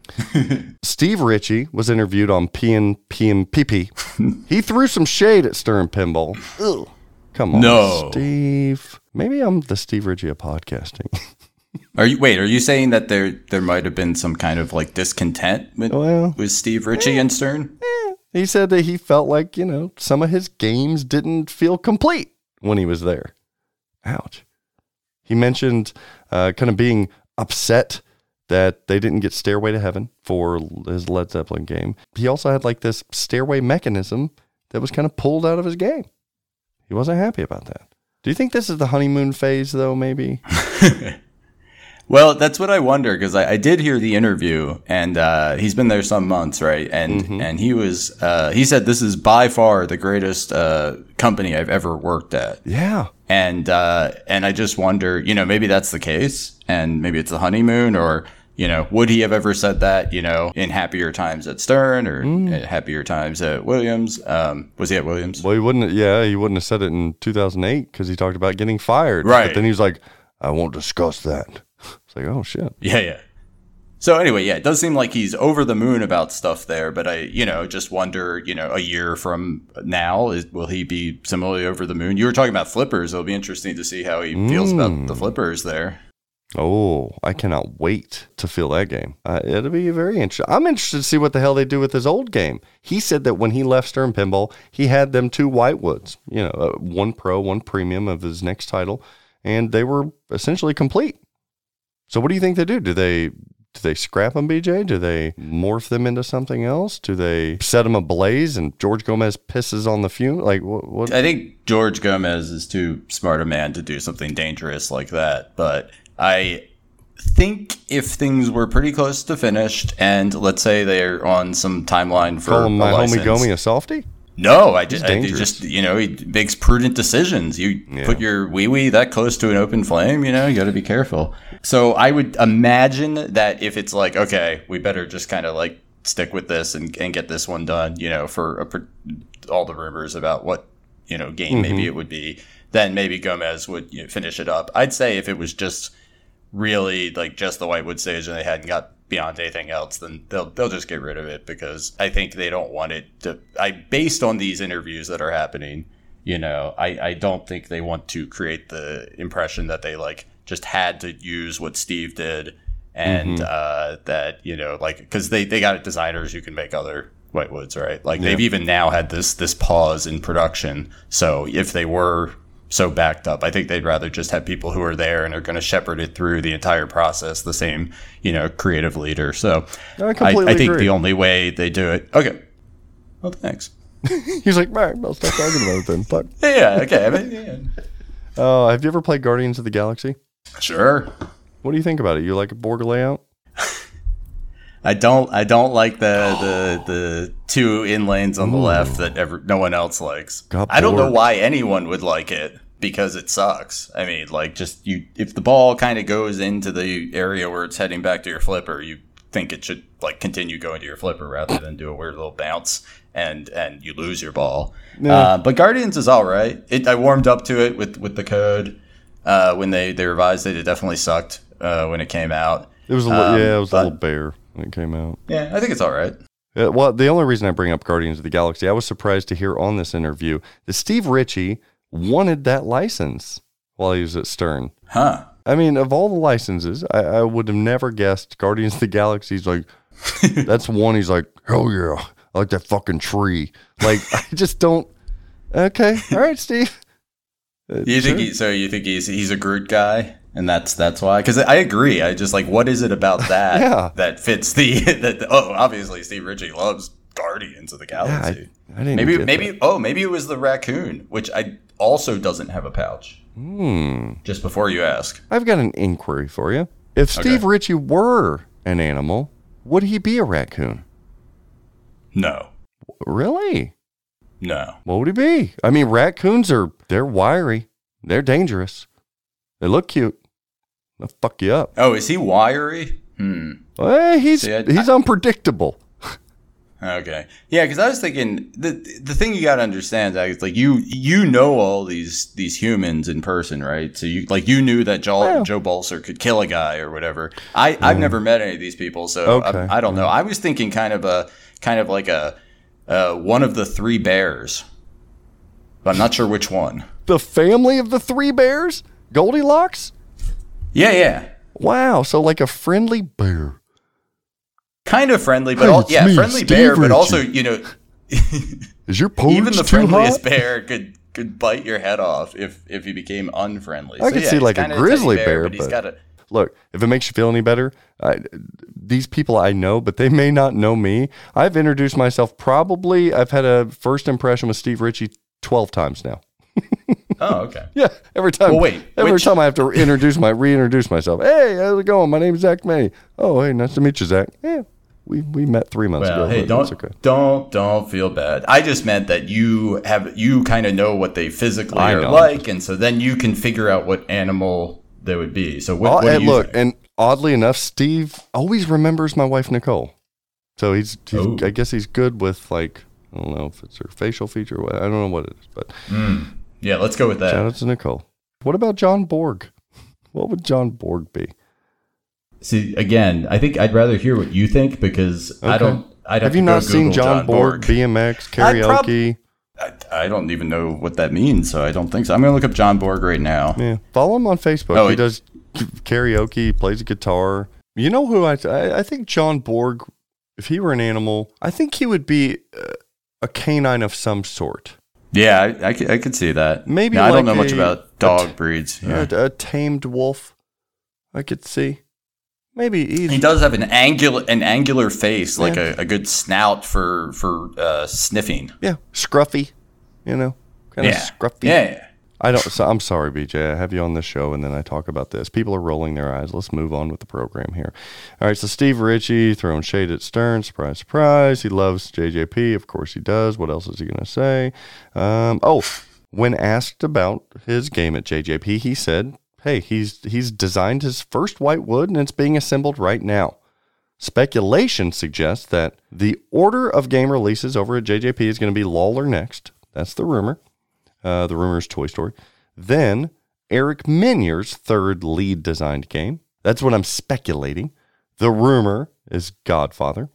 Steve Ritchie was interviewed on PNPMPP. he threw some shade at Stern Pinball. Ugh. Come on, No. Steve. Maybe I'm the Steve Ritchie of podcasting. are you wait? Are you saying that there there might have been some kind of like discontent with, Well, with Steve Ritchie and Stern? he said that he felt like, you know, some of his games didn't feel complete when he was there. Ouch. He mentioned uh, kind of being upset that they didn't get Stairway to Heaven for his Led Zeppelin game. He also had like this stairway mechanism that was kind of pulled out of his game. He wasn't happy about that. Do you think this is the honeymoon phase, though, maybe? Well, that's what I wonder because I, I did hear the interview, and uh, he's been there some months, right? And and he was uh, he said this is by far the greatest uh, company I've ever worked at, Yeah. and uh, and I just wonder, you know, maybe that's the case, and maybe it's the honeymoon, or you know, would he have ever said that, you know, in happier times at Stern or at happier times at Williams? Um, was he at Williams? Well, he wouldn't. Yeah, he wouldn't have said it in 2008 because he talked about getting fired. Right. But then he was like, "I won't discuss that." It's like, oh shit. Yeah, yeah. So anyway, yeah, it does seem like he's over the moon about stuff there, but I, you know, just wonder, you know, a year from now, is, will he be similarly over the moon? You were talking about flippers. It'll be interesting to see how he feels about the flippers there. Oh, I cannot wait to feel that game. Uh, it'll be very interesting. I'm interested to see what the hell they do with his old game. He said that when he left Stern Pinball, he had them two Whitewoods, you know, uh, one pro, one premium of his next title. and they were essentially complete. So what do you think they do? Do they do they scrap them, BJ? Do they morph them into something else? Do they set them ablaze and George Gomez pisses on the fume? Like what? what? I think George Gomez is too smart a man to do something dangerous like that. But I think if things were pretty close to finished, and let's say they're on some timeline for Call my a homie license- Gomi a softie? No, I just, I just, you know, he makes prudent decisions. You Yeah. put your wee wee that close to an open flame, you know, you got to be careful. So I would imagine that if it's like, okay, we better just kind of like stick with this and, and get this one done, you know, for a, all the rumors about what, you know, game maybe mm-hmm. it would be, then maybe Gomez would you know, finish it up. I'd say if it was just really like just the Whitewood stage and they hadn't got beyond anything else, then they'll they'll just get rid of it because I think they don't want it to. I based on these interviews that are happening, you know, I I don't think they want to create the impression that they like just had to use what Steve did and uh, that you know like because they they got designers who can make other Whitewoods right? Like they've even now had this this pause in production. So if they were so backed up. I think they'd rather just have people who are there and are going to shepherd it through the entire process, the same, you know, creative leader. So I I, I think agree. the only way they do it. Okay. Well, thanks. He's like, all right, I'll stop talking about it then. Fuck. Yeah. Okay. I mean, yeah. Uh, have you ever played Guardians of the Galaxy? Sure. What do you think about it? You like a Borg layout? I don't. I don't like the the the two in lanes on the left that ever no one else likes. Got I don't know why anyone would like it because it sucks. I mean, like just you if the ball kind of goes into the area where it's heading back to your flipper, you think it should like continue going to your flipper rather than do a weird little bounce and and you lose your ball. Uh, but Guardians is all right. It I warmed up to it with with the code uh, when they they revised it. It definitely sucked uh, when it came out. It was a li- Um, yeah, it was a little bare when it came out. Yeah, I think it's all right. Uh, well, the only reason I bring up Guardians of the Galaxy, I was surprised to hear on this interview that Steve Ritchie wanted that license while he was at Stern. Huh. I mean, of all the licenses, I, I would have never guessed Guardians of the Galaxy's like, that's one he's like, hell yeah, I like that fucking tree. Like, I just don't. Okay, all right, Steve. Uh, You think sure. he, so? You think he's he's a Groot guy, and that's that's why? Because I agree. I just like what is it about that Yeah. that fits the that? Oh, obviously Steve Ritchie loves Guardians of the Yeah, I, didn't maybe maybe that. oh maybe it was the raccoon, which I also doesn't have a pouch. Hmm. Just before you ask, I've got an inquiry for you. If Steve Okay. Ritchie were an animal, would he be a raccoon? no, Really? no. What would he be? I mean, raccoons are they're wiry. They're dangerous. They look cute. They'll fuck you up. Oh, is he wiry? Hmm. Eh, he's See, I- he's unpredictable. Okay. Yeah, because I was thinking the the thing you got to understand Zach, is like you you know all these these humans in person, right? So you like you knew that Joe Well. Joe Balcer could kill a guy or whatever. I I've never met any of these people, so Okay. I, I don't know. I was thinking kind of a kind of like a uh, one of the three bears, but I'm not sure which one. The family of the three bears? Goldilocks? Yeah, yeah. Wow, so like a friendly bear. Kind of friendly, but Hey, all, yeah, me, friendly Steve bear, but also you know. Is your porridge even the friendliest bear could could bite your head off if if he became unfriendly. I could see like a grizzly teddy bear, but he's but- got a Look, if it makes you feel any better, I, these people I know, but they may not know me. I've introduced myself probably, I've had a first impression with Steve Ritchie 12 times now. oh okay. Yeah, every time. Well, wait, every which- time I have to introduce my reintroduce myself. Hey, how's it going? My name's Zach May. Oh, hey, nice to meet you, Zach. Yeah, we we met three months Well, ago. hey, don't okay. don't don't feel bad. I just meant that you have you kind of know what they physically I are know. like, and so then you can figure out what animal they would be. So what, what do and you look, think? and oddly enough, Steve always remembers my wife Nicole. So he's, he's Oh. I guess he's good with like I don't know if it's her facial feature. What I don't know what it is, but hmm. yeah, let's go with that. shout out to Nicole. What about John Borg? What would John Borg be? See, again, I think I'd rather hear what you think because I don't. I'd have, Have you to not seen Google John, Borg, BMX I'd prob- karaoke? I, I don't even know what that means, so I don't think so. I'm gonna look up John Borg right now. Yeah, follow him on Facebook. Oh, he it- does karaoke, plays a guitar. You know who I, I? I think John Borg. If he were an animal, I think he would be uh, a canine of some sort. Yeah, I, I, could, I could see that. Maybe Now, I don't like know much about dog breeds. Yeah. A, a tamed wolf, I could see. Maybe He easy. does have an angular an angular face, like Yeah. a, a good snout for for uh, sniffing. Yeah, scruffy. You know, kind of Yeah, scruffy. yeah. I don't. So I'm sorry, BJ. I have you on the show, and then I talk about this. People are rolling their eyes. Let's move on with the program here. All right. So Steve Ritchie throwing shade at Stern. Surprise, surprise. He loves JJP. Of course he does. What else is he going to say? Um, oh, when asked about his game at JJP, he said, "Hey, he's he's designed his first white wood, and it's being assembled right now." Speculation suggests that the order of game releases over at JJP is going to be Lawlor next. That's the rumor. Uh, the rumor is Toy Story. Then Eric Meunier's third lead designed game. That's what I'm speculating. The rumor is Godfather.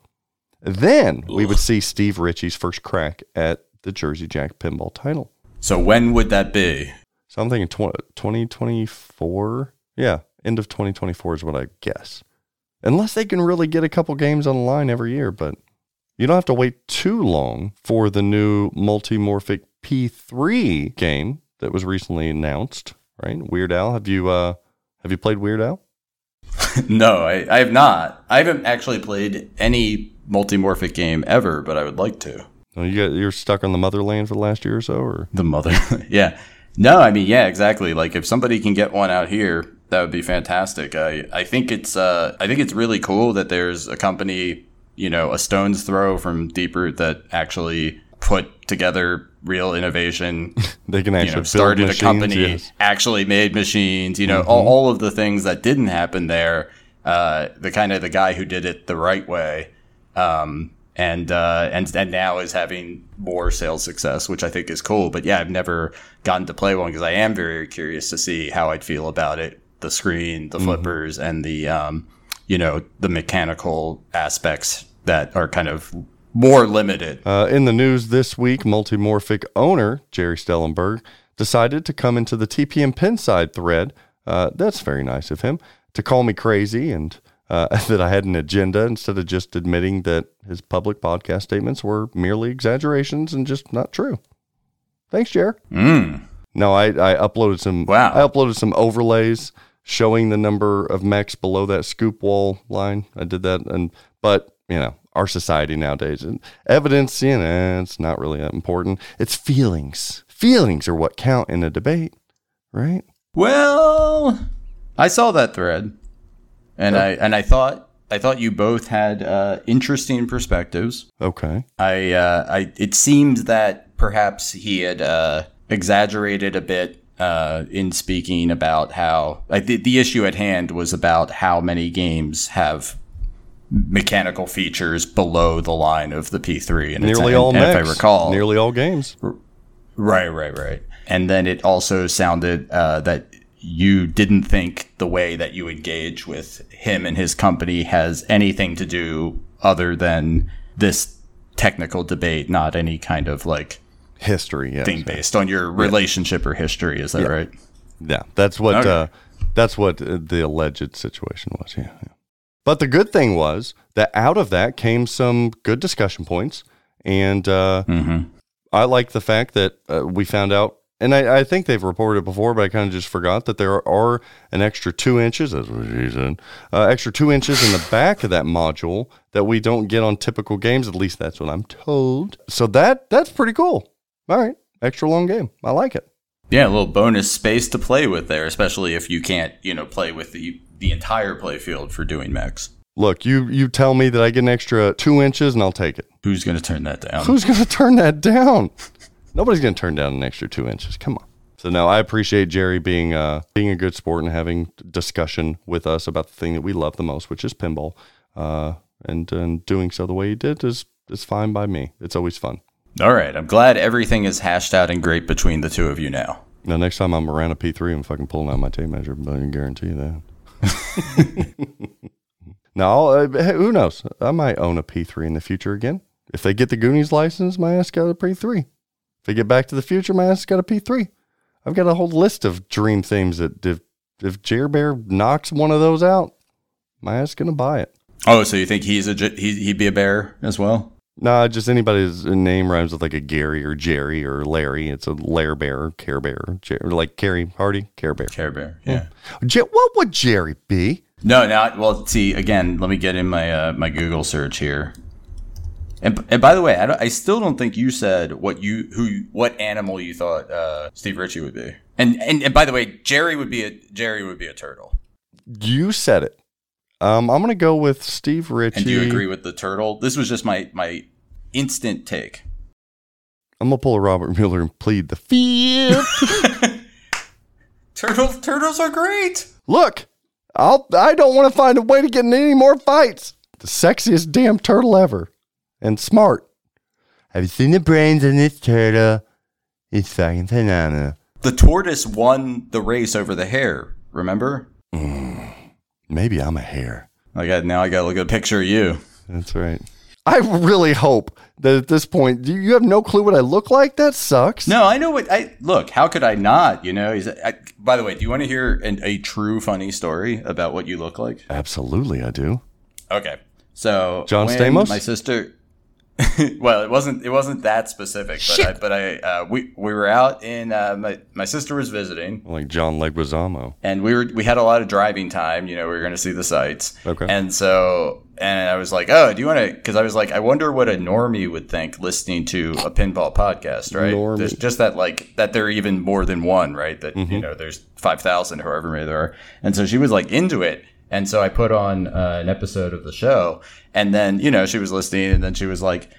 Then we would see Steve Ritchie's first crack at the Jersey Jack pinball title. So when would that be? So I'm thinking tw- 2024. Yeah, end of 2024 is what I guess. Unless they can really get a couple games on the line every year, but you don't have to wait too long for the new Multimorphic P3 game that was recently announced, right? Weird Al, have you uh have you played Weird Al? no, I, I have not. I haven't actually played any multimorphic game ever, but I would like to. No, you got you're stuck on the motherland for the last year or so or The mother. yeah. No, I mean, yeah, exactly. Like if somebody can get one out here, that would be fantastic. I, I think it's uh I think it's really cool that there's a company, you know, a stone's throw from Deeproot that actually put together real innovation they can you actually know, build started a company, yes. Mm-hmm. actually made machines, you know, all, all of the things that didn't happen there. Uh, the kind of the guy who did it the right way, um, and uh, and and now is having more sales success, which I think is cool. But yeah, I've never gotten to play one because I am very curious to see how I'd feel about it. The screen, Mm-hmm. the flippers, and the um, you know the mechanical aspects that are kind of more limited. Uh, in the news this week, Multimorphic owner Gerry Stellenberg decided to come into the TPN Pinside thread. Uh, that's very nice of him to call me crazy and uh, that I had an agenda instead of just admitting that his public podcast statements were merely exaggerations and just not true. Thanks, Jer. Mm. No, I, I uploaded some. Wow. I uploaded some overlays showing the number of mechs below that scoop wall line. I did that, and but you know our society nowadays and evidence, you know, it's not really that important. It's feelings. Feelings are what count in a debate, right? Well, I saw that thread, and I and I thought I thought you both had uh, interesting perspectives. Okay. I uh, I it seemed that perhaps he had uh, exaggerated a bit uh, in speaking about how the, the issue at hand was about how many games have mechanical features below the line of the P3 and Nearly all and mechs. if I recall Nearly all games. Right, right, right. And then it also sounded uh, that you didn't think the way that you engage with him and his company has anything to do other than this technical debate, not any kind of like History, yes. thing based on your relationship or history. Is that right? Yeah, that's what Okay. uh, that's what uh, the alleged situation was. Yeah, yeah. But the good thing was that out of that came some good discussion points, and uh, I like the fact that uh, we found out, and I, I think they've reported it before, but I kind of just forgot that there are an extra two inches, that's what she said, uh, extra two inches in the back of that module that we don't get on typical games. At least that's what I'm told. So that that's pretty cool. All right, extra long game. I like it. Yeah, a little bonus space to play with there, especially if you can't, you know, play with the the entire playfield for doing mechs. Look, you you tell me that I get an extra two inches, and I'll take it. Who's going to turn that down? Who's going to turn that down? Nobody's going to turn down an extra two inches. Come on. So now I appreciate Gerry being uh, being a good sport and having discussion with us about the thing that we love the most, which is pinball. Uh, and and doing so the way he did is is fine by me. It's always fun. All right, I'm glad everything is hashed out and great between the two of you now. Now next time I'm around a P3, I'm fucking pulling out my tape measure. But I can guarantee you that. now, uh, hey, who knows? I might own a P3 in the future again. If they get the Goonies license, my ass got a P3. They get Back to the Future, my ass got a P3. I've got a whole list of dream themes that if, if Jer Bear knocks one of those out, my ass gonna buy it. Oh, so you think he's a j- he, he'd be a bear as well? Nah, just anybody's name rhymes with like a Gary or Jerry or Larry. It's a Lair Bear, Care Bear, Jer- like Carrie Hardy, Care Bear. Care Bear. Yeah. Je- what would Gerry be? No, now well, see again. Let me get in my uh, my Google search here. And, and by the way, I, don't, I still don't think you said what you who what animal you thought uh, Steve Ritchie would be. And, and and by the way, Gerry would be a Gerry would be a turtle. You said it. Um, I'm gonna go with Steve Ritchie. And do you agree with the turtle? This was just my my instant take. I'm gonna pull a Robert Mueller and plead the fifth. Turtles turtles are great. Look, I'll. I don't want to find a way to get in any more fights. The sexiest damn turtle ever, and smart. Have you seen the brains in this turtle? It's fucking phenomenal. The tortoise won the race over the hare. Remember? Mm, maybe I'm a hare. I got now. I got to look at a picture of you. That's right. I really hope that at this point, do you have no clue what I look like? That sucks. No, I know what I look. How could I not? You know. He's. I, by the way, do you want to hear an, a true funny story about what you look like? Absolutely, I do. Okay. So John Stamos? my sister. well, it wasn't. It wasn't that specific, but I, but I uh, we we were out in uh, my my sister was visiting, Like John Leguizamo. and we were we had a lot of driving time. You know, we were going to see the sights. Okay. And so and I was like, oh, do you want to? Because I was like, I wonder what a normie would think listening to a pinball podcast, right? Normie. There's just that like that there are even more than one, right? That Mm-hmm. you know, there's five thousand, however many there are, and so she was like into it. And so I put on uh, an episode of the show, and then you know she was listening, and then she was like,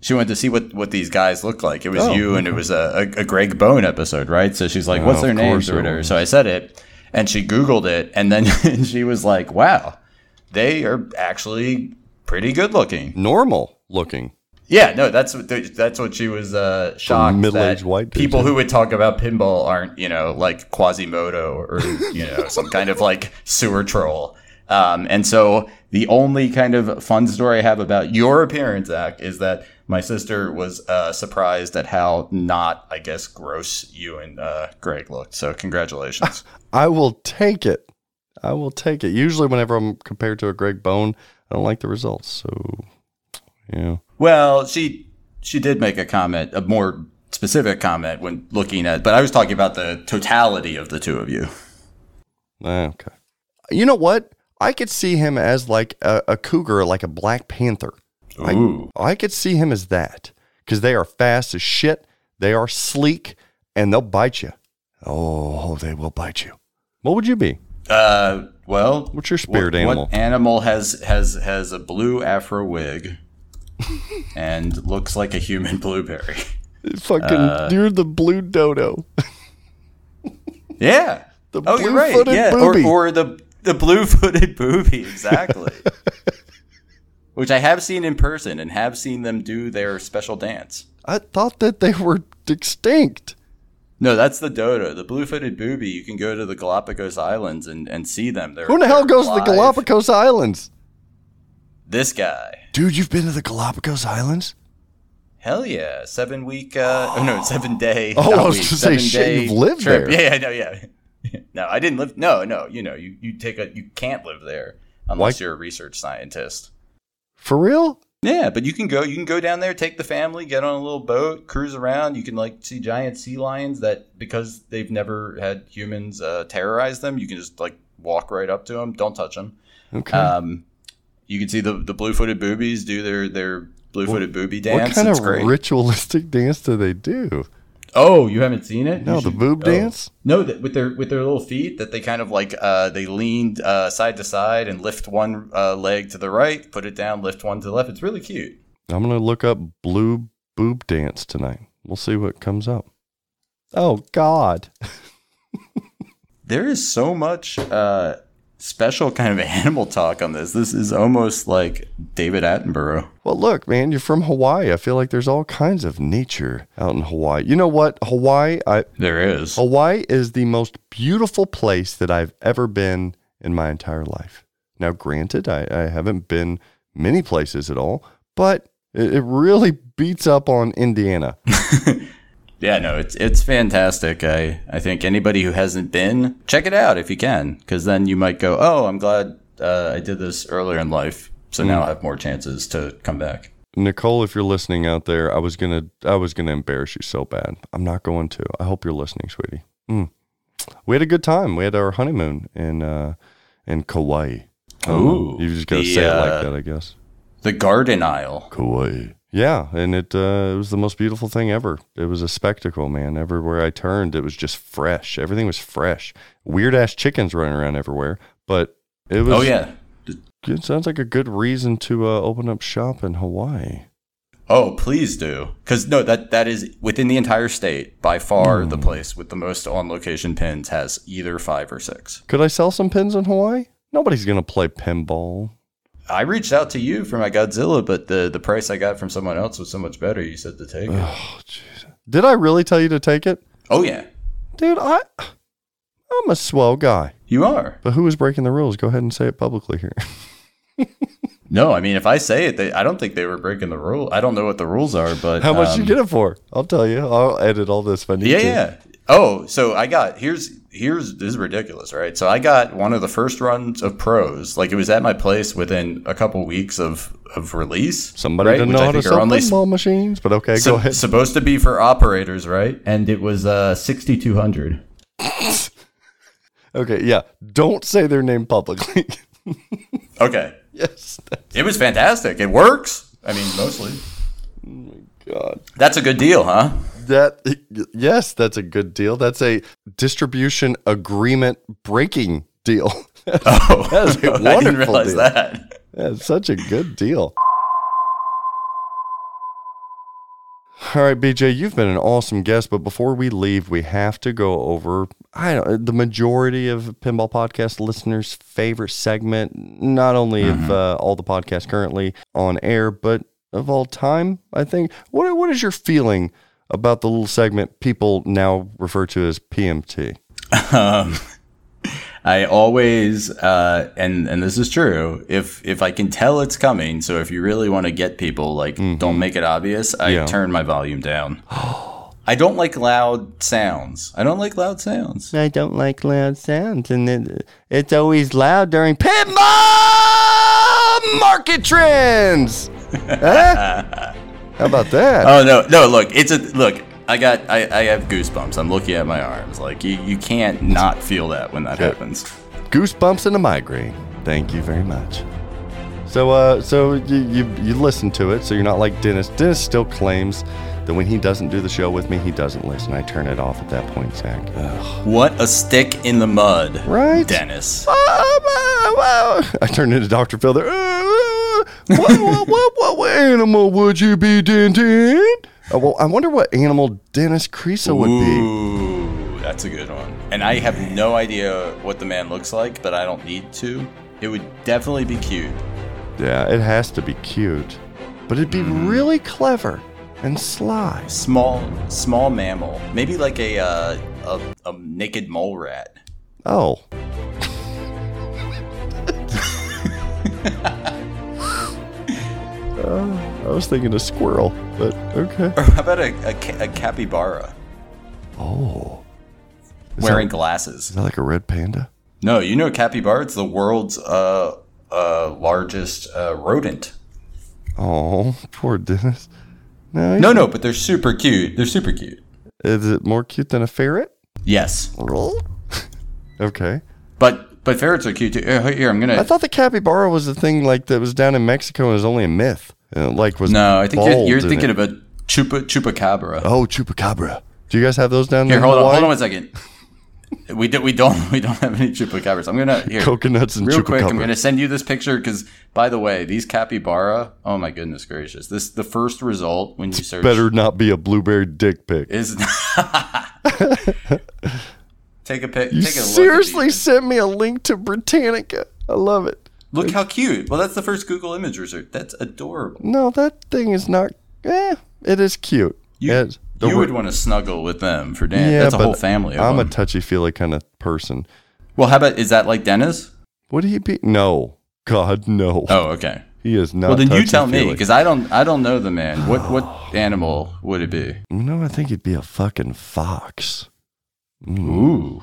she wanted to see what what these guys look like. It was Oh, you, and it was a, a, a Greg Bone episode, right? So she's like, Oh, "What's their names or whatever?" So I said it, and she Googled it, and then and she was like, "Wow, they are actually pretty good looking." Normal looking. Yeah, no, that's what that's what she was uh, shocked middle-aged white people who would talk about pinball aren't you know like Quasimodo or you know some kind of like sewer troll. Um, and so the only kind of fun story I have about your appearance, Zach, is that my sister was uh, surprised at how not, I guess, gross you and uh, Greg looked. So congratulations. I will take it. I will take it. Usually, whenever I'm compared to a Greg Bone, I don't like the results. So, yeah. Well, she she did make a comment, a more specific comment when looking at, but I was talking about the totality of the two of you. Ah, Okay. You know what? I could see him as like a, a cougar, like a Black Panther. I, Ooh. I could see him as that because they are fast as shit. They are sleek and they'll bite you. Oh, they will bite you. What would you be? Uh, well, What's your spirit what, animal? What animal has has has a blue afro wig and looks like a human blueberry? Fucking, Uh, you're the blue dodo. Yeah. The oh, you're right. blue-footed Yeah, booby. or or the the blue-footed booby, exactly. Which I have seen in person and have seen them do their special dance. I thought that they were extinct. No, that's the dodo. The blue-footed booby. You can go to the Galapagos Islands and, and see them. They're, Who in the hell goes to the. Galapagos Islands? This guy. Dude, you've been to the Galapagos Islands? Hell yeah, seven week. Uh, oh no, seven day. Oh, I was week, to say, shit, you've lived trip. there. Yeah, yeah, no, yeah. no, I didn't live. No, no, you know, you you take a you can't live there unless you're a research scientist. For real? Yeah, but you can go. You can go down there, take the family, get on a little boat, cruise around. You can like see giant sea lions that because they've never had humans uh, terrorize them. You can just like walk right up to them. Don't touch them. Okay. Um, you can see the the blue footed boobies do their their blue footed booby dance. what kind it's of great. ritualistic dance do they do? Oh, you haven't seen it? No, You the should- boob oh. dance? No, that with their with their little feet that they kind of like uh, they leaned uh, side to side and lift one uh, leg to the right, put it down, lift one to the left. It's really cute. I'm going to look up blue boob dance tonight. We'll see what comes up. Oh, God. There is so much uh, special kind of animal talk on this. This is almost like David Attenborough. Well, look, man, you're from Hawaii. I feel like there's all kinds of nature out in Hawaii. You know what? Hawaii, I, There is. Hawaii is the most beautiful place that I've ever been in my entire life. Now, granted, I, I haven't been many places at all, but it, it really beats up on Indiana. Yeah, no, it's it's fantastic. I I think anybody who hasn't been, check it out if you can, because then you might go, oh, I'm glad uh, I did this earlier in life, so now I have more chances to come back. Nicole, if you're listening out there, I was gonna I was gonna embarrass you so bad. I'm not going to. I hope you're listening, sweetie. Mm. We had a good time. We had our honeymoon in uh in Kauai. Ooh, you just gotta the, say it uh, like that, I guess. The Garden Isle. Kauai. Yeah, and it uh, it was the most beautiful thing ever. It was a spectacle, man. Everywhere I turned, it was just fresh. Everything was fresh. Weird ass chickens running around everywhere, but it was. Oh yeah. It sounds like a good reason to uh, open up shop in Hawaii. Oh, please do. Because no, that that is within the entire state by far the place with the most on location pins has either five or six. Could I sell some pins in Hawaii? Nobody's gonna play pinball. I reached out to you for my Godzilla, but the the price I got from someone else was so much better. You said to take it. Oh, jeez. Did I really tell you to take it, oh yeah, dude? I I'm a swell guy. you are. But who is breaking the rules? Go ahead and say it publicly here. No, I mean if I say it, they, I don't think they were breaking the rule. I don't know what the rules are, but How much um, you get it for? I'll tell you. I'll edit all this if I need Yeah, to. yeah. Oh, so I got here's here's this is ridiculous, right? So I got one of the first runs of pros. Like it was at my place within a couple weeks of of release. Somebody right? didn't Which know I how to think are sell only pinball machines, but okay, so- go ahead. Supposed to be for operators, right? And it was uh sixty two hundred. Okay, yeah. Don't say their name publicly. Okay, yes. it was fantastic. It works. I mean, mostly. Oh My god. That's a good deal, huh? That yes, that's a good deal. That's a distribution agreement breaking deal. Oh, That's a I didn't wonderful realize deal. that. That's such a good deal. All right, BJ, you've been an awesome guest, but before we leave, we have to go over I don't the majority of pinball podcast listeners' favorite segment, not only Mm-hmm. of uh, all the podcasts currently on air, but of all time. I think. What what is your feeling about the little segment people now refer to as PMT? Um, I always, uh, and and this is true. If if I can tell it's coming, so if you really want to get people, like, don't make it obvious. I Yeah. turn my volume down. I don't like loud sounds. I don't like loud sounds. I don't like loud sounds, and it, it's always loud during pinball market trends. Huh? How about that? Oh no, no! Look, it's a look. I got, I, I have goosebumps. I'm looking at my arms. Like you, you can't not feel that when that happens. Goosebumps and a migraine. Thank you very much. So, uh, so you, you you listen to it, so you're not like Dennis. Dennis still claims that when he doesn't do the show with me, he doesn't listen. I turn it off at that point, Zach. Ugh. What a stick in the mud, Right? Dennis? Oh, oh, oh, I turned into Dr. Phil there. What, what, what, what, what animal would you be, Denton? Uh, well, I wonder what animal Dennis Creaso would be. Ooh, that's a good one. And I have no idea what the man looks like, but I don't need to. It would definitely be cute. Yeah, it has to be cute. But it'd be really clever and sly. Small, small mammal. Maybe like a uh, a, a naked mole rat. Oh. Uh, I was thinking a squirrel, but okay. Or how about a, a, a capybara Oh. Is wearing that, glasses? is that like a red panda? No, you know capybara. It's the world's uh, uh, largest uh, rodent. Oh, poor Dennis. No, No, no, but they're super cute. They're super cute. Is it more cute than a ferret? Yes, okay. but but ferrets are cute too. Here, here, I'm gonna. I thought the capybara was the thing like that was down in Mexico and was only a myth. And it, like was no, I think you're, you're thinking it. of a chupa chupacabra. oh chupacabra. Do you guys have those down Here, there? in hold on, Hawaii? hold on one second. We do, we don't we don't have any chupacabras. I'm gonna here Coconuts and real quick. I'm gonna send you this picture because by the way, these capybara. Oh my goodness gracious! This the first result when you search Better not be a blueberry dick pic. is take a pic. You take a seriously sent me a link to Britannica. I love it. Look how cute. Well, that's the first Google image result. That's adorable. No, that thing is not. Eh, it is cute. You, It's- the you would want to snuggle with them for Dan. Yeah, that's a whole family. Of I'm a touchy feely kind of person. well, how about is that like Dennis? Would he be? No. God, no. Oh, okay. He is not. Well, then you tell me because I don't. I don't know the man. What what animal would it be? No, I think he'd be a fucking fox. Ooh.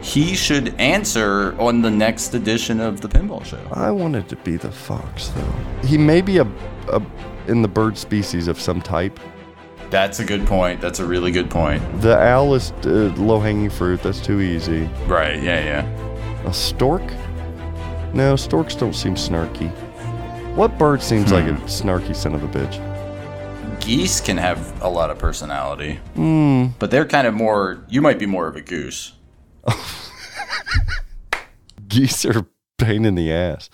he should answer on the next edition of the Pinball Show. I wanted to be the fox, though. He may be a, a in the bird species of some type. That's a good point. That's a really good point. The owl is uh, low hanging fruit. That's too easy. Right? Yeah, yeah. A stork? No, storks don't seem snarky. What bird seems like a snarky son of a bitch? Geese can have a lot of personality, Hmm. but they're kind of more. You might be more of a goose. Geese are pain in the ass.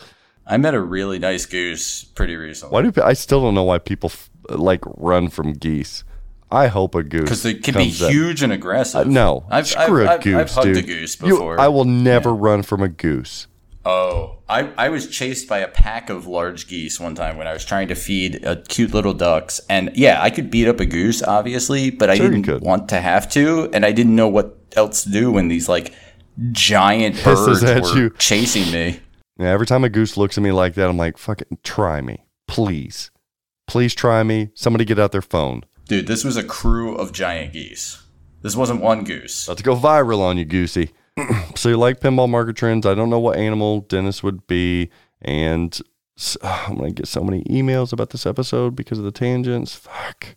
I met a really nice goose pretty recently. Why do I still don't know why people f- like run from geese? I hope a goose Because they can be huge and aggressive. Uh, no, I've, screw I've, a I've, goose, I've hugged dude. a goose You- before. I will never run from a goose. Oh, I, I was chased by a pack of large geese one time when I was trying to feed a cute little ducks. And yeah, I could beat up a goose, obviously, but I Sure didn't want to have to. And I didn't know what else to do when these like giant birds were you. chasing me. Yeah, every time a goose looks at me like that, I'm like, fucking try me, please, please try me. Somebody get out their phone. Dude, this was a crew of giant geese. This wasn't one goose. About to go viral on you, Goosey. so you like pinball market trends? I don't know what animal Dennis would be, and I'm gonna get so many emails about this episode because of the tangents. Fuck.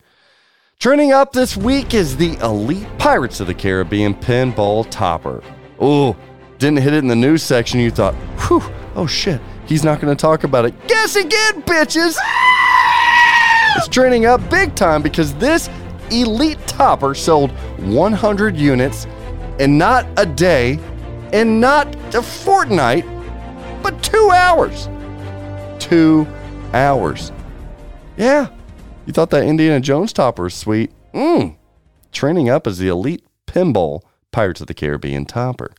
Trending up this week is the Elite Pirates of the Caribbean pinball topper. Oh, didn't hit it in the news section. You thought, whew, oh shit, he's not gonna talk about it. Guess again, bitches. It's trending up big time because this elite topper sold 100 units in not a day and not a fortnight, but two hours. Two hours. Yeah. You thought that Indiana Jones topper was sweet? Mmm. Trending up as the elite pinball Pirates of the Caribbean topper.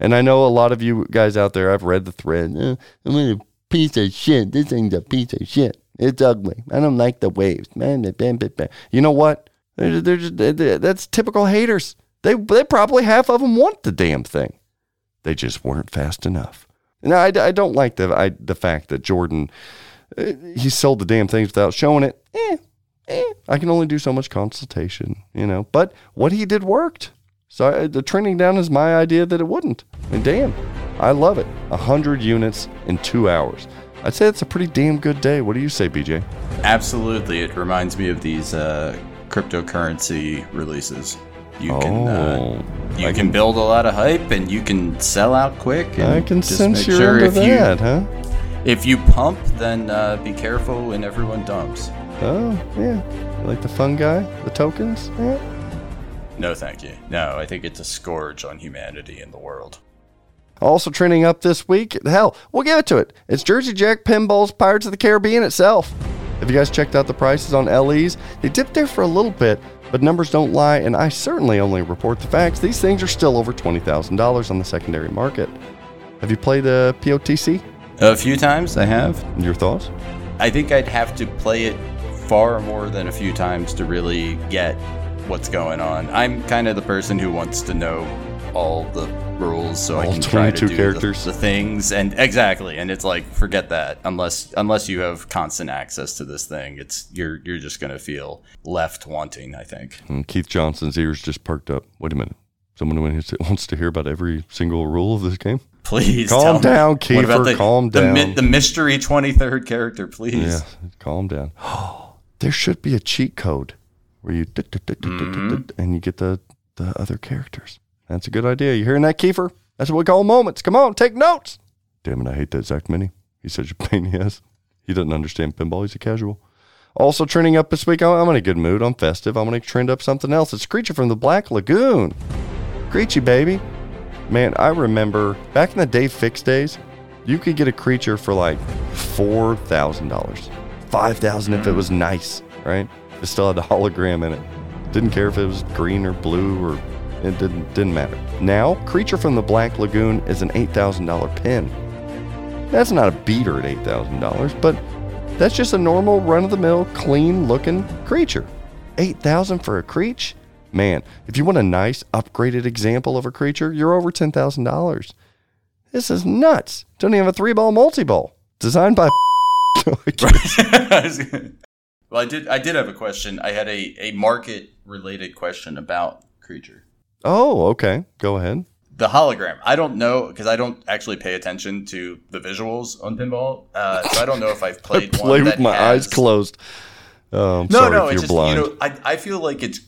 And I know a lot of you guys out there, I've read the thread. "Uh, I'm a piece of shit. This thing's a piece of shit. It's ugly. I don't like the waves. Man, bam, bam, bam, bam." you know what? They're, they're just, they- they- that's typical haters. They, they probably half of them want the damn thing. They just weren't fast enough. Now, I, I don't like the I, the fact that Jordan uh, he sold the damn things without showing it. Eh, eh. I can only do so much consultation, you know. But what he did worked. So I, the trending down is my idea that it wouldn't. And damn, I love it. A hundred units in two hours. I'd say it's a pretty damn good day. What do you say, BJ? Absolutely. It reminds me of these uh, cryptocurrency releases. You can uh, Oh, you I can build a lot of hype and you can sell out quick. And I can sense you're sure into if that, you huh? if you pump, then uh, be careful when everyone dumps. Oh, yeah. You like the fun guy, the tokens? Yeah. No, thank you. No, I think it's a scourge on humanity in the world. Also trending up this week, hell, we'll give it to it. It's Jersey Jack Pinball's Pirates of the Caribbean itself. Have you guys checked out the prices on LEs? They dipped there for a little bit, but numbers don't lie, and I certainly only report the facts. These things are still over $20,000 on the secondary market. Have you played uh, the POTC? A few times I have. Your thoughts? I think I'd have to play it far more than a few times to really get what's going on. I'm kind of the person who wants to know all the rules so I All can try to 22 do characters. The, the things and exactly and it's like forget that unless unless you have constant access to this thing it's you're you're just going to feel left wanting I think. And Keith Johnson's ears just perked up. Wait a minute. Someone wants to- wants to hear about every single rule of this game? Please Calm me. down, What Kiefer, the, calm the, mi- down. the mystery 23rd character, please. Yeah, calm down. Oh, there should be a cheat code where you dut, and you get the the other characters. That's a good idea. You hearing that, Kiefer? That's what we call moments. Come on, take notes. Damn it, I hate that Zach Meny. He's such a pain in the ass. He doesn't understand pinball. He's a casual. Also trending up this week. I'm in a good mood. I'm festive. I'm going to trend up something else. It's Creature from the Black Lagoon. Creature, baby. Man, I remember back in the day, Fix days, you could get a creature for like four thousand dollars, 5,000 if it was nice, right? It still had the hologram in it. Didn't care if it was green or blue or it didn't didn't matter. Now, creature from the Black Lagoon is an eight thousand dollar pin. That's not a beater at eight thousand dollars, but that's just a normal run of the mill, clean looking creature. Eight thousand for a creature? Man, if you want a nice upgraded example of a creature, you're over ten thousand dollars. This is nuts. Don't even have a three ball multi ball. Designed by well, I did. I did have a question. I had a, a market related question about creature. Oh, okay. Go ahead. the hologram. I don't know because I don't actually pay attention to the visuals on pinball, uh, so I don't know if I've played Play one with my has- eyes closed. Oh, No, no, it's you're just blind. you know I I feel like it's.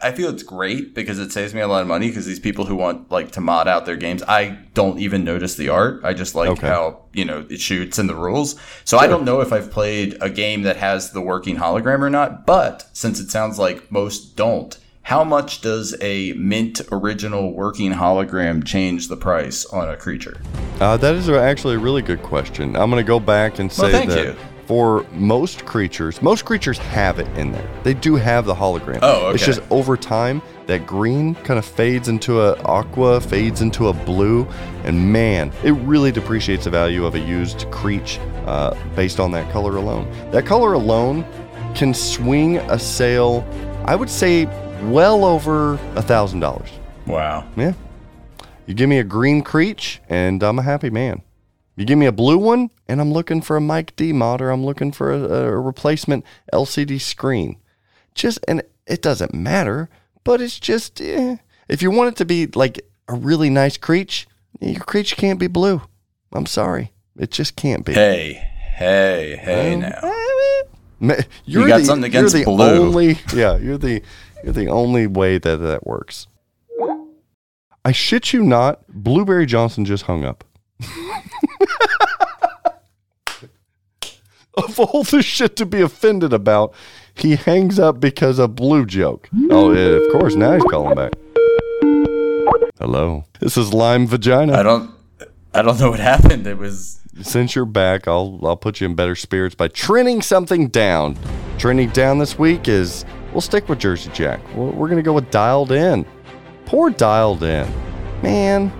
I feel it's great because it saves me a lot of money because these people who want like to mod out their games, I don't even notice the art. I just like Okay. how, you know, it shoots and the rules. So I don't know if I've played a game that has the working hologram or not, but since it sounds like most don't, how much does a mint original working hologram change the price on a creature? Uh, that is actually a really good question. I'm going to go back and say Well, that you. for most creatures, most creatures have it in there. They do have the hologram. Oh, okay. It's just over time that green kind of fades into a aqua, fades into a blue, and man, it really depreciates the value of a used creature uh, based on that color alone. That color alone can swing a sale, I would say, well over a thousand dollars. Wow. Yeah. You give me a green Creech, and I'm a happy man. You give me a blue one, and I'm looking for a Mike D mod, or I'm looking for a, a replacement LCD screen. Just, and it doesn't matter, but it's just, eh. if you want it to be like a really nice Creech, your Creech can't be blue. I'm sorry. It just can't be. Hey, hey, hey um, now. Eh, eh. You're got the, something against you're the blue. Only, yeah, you're the you're the only way that that works. I shit you not, Blueberry Johnson just hung up. of all the shit to be offended about, he hangs up because of blue joke. Oh, yeah, of course. Now he's calling back. Hello. This is Lime Vagina. I don't I don't know what happened. It was since you're back, I'll I'll put you in better spirits by trending something down. Trending down this week is we'll stick with Jersey Jack. We're, we're gonna go with Dialed In. Poor Dialed In, man.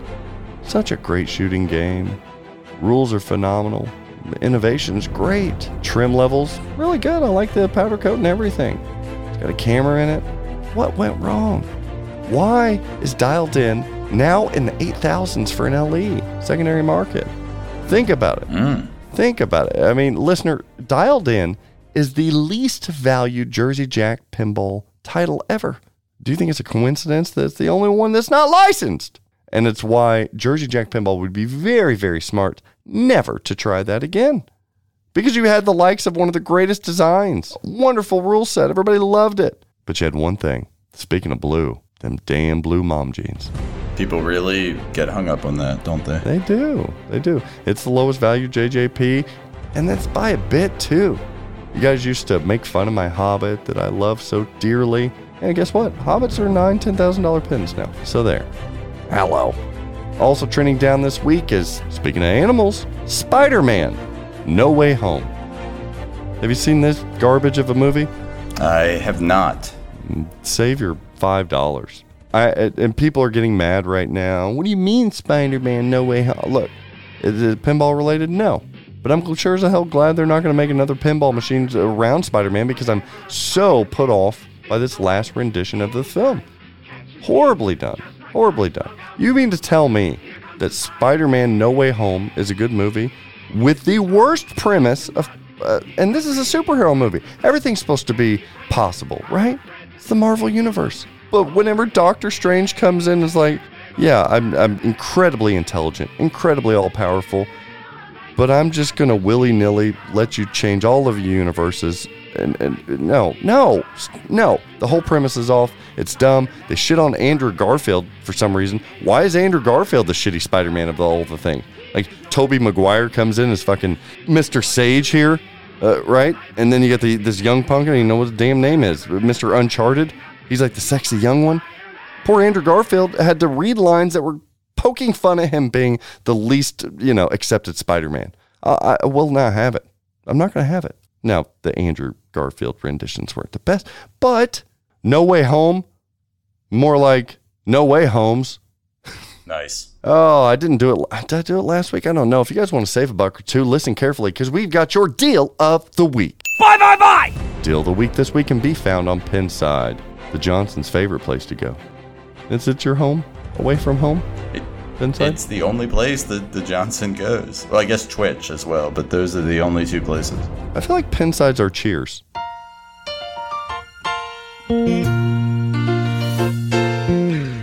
Such a great shooting game. Rules are phenomenal. The innovation's great. Trim levels really good. I like the powder coat and everything. It's got a camera in it. What went wrong? Why is Dialed In now in the 8000s for an LE secondary market? Think about it. Mm. Think about it. I mean, listener, Dialed In is the least valued Jersey Jack pinball title ever. Do you think it's a coincidence that it's the only one that's not licensed? And it's why Jersey Jack Pinball would be very, very smart never to try that again. Because you had the likes of one of the greatest designs. Wonderful rule set. Everybody loved it. But you had one thing. Speaking of blue, them damn blue mom jeans. people really get hung up on that, don't they? They do. They do. It's the lowest value JJP, and that's by a bit too. You guys used to make fun of my Hobbit that I love so dearly, and guess what? Hobbits are nine, ten thousand dollar pins now. So there. Hello. Also trending down this week is speaking of animals, Spider-Man, No Way Home. Have you seen this garbage of a movie? I have not. save your five dollars. I and people are getting mad right now. What do you mean, Spider-Man? No way. Home? Look, is it pinball related? No, but I'm sure as hell glad they're not going to make another pinball machine around Spider-Man because I'm so put off by this last rendition of the film. Horribly done. Horribly done. You mean to tell me that Spider-Man: No Way Home is a good movie with the worst premise of, uh, and this is a superhero movie. Everything's supposed to be possible, right? It's the Marvel universe. But whenever Doctor Strange comes in, is like, yeah, I'm I'm incredibly intelligent, incredibly all powerful, but I'm just gonna willy nilly let you change all of your universes. And, and no, no, no. The whole premise is off. It's dumb. They shit on Andrew Garfield for some reason. Why is Andrew Garfield the shitty Spider-Man of all the thing? Like Tobey Maguire comes in as fucking Mr. Sage here, uh, right? And then you get the this young punk, and you know what the damn name is, Mr. Uncharted. He's like the sexy young one. Poor Andrew Garfield had to read lines that were poking fun at him being the least, you know, accepted Spider-Man. I, I will not have it. I'm not going to have it. Now, the Andrew Garfield renditions weren't the best, but No Way Home, more like No Way Homes. Nice. Oh, I didn't do it. Did I do it last week? I don't know. If you guys want to save a buck or two, listen carefully because we've got your deal of the week. Bye bye bye! Deal of the week this week can be found on Pinside, the Johnson's favorite place to go. Is it your home? Away from home? It, Pinside? it's the only place that the Johnson goes. Well, I guess Twitch as well, but those are the only two places. I feel like Pinsides are cheers.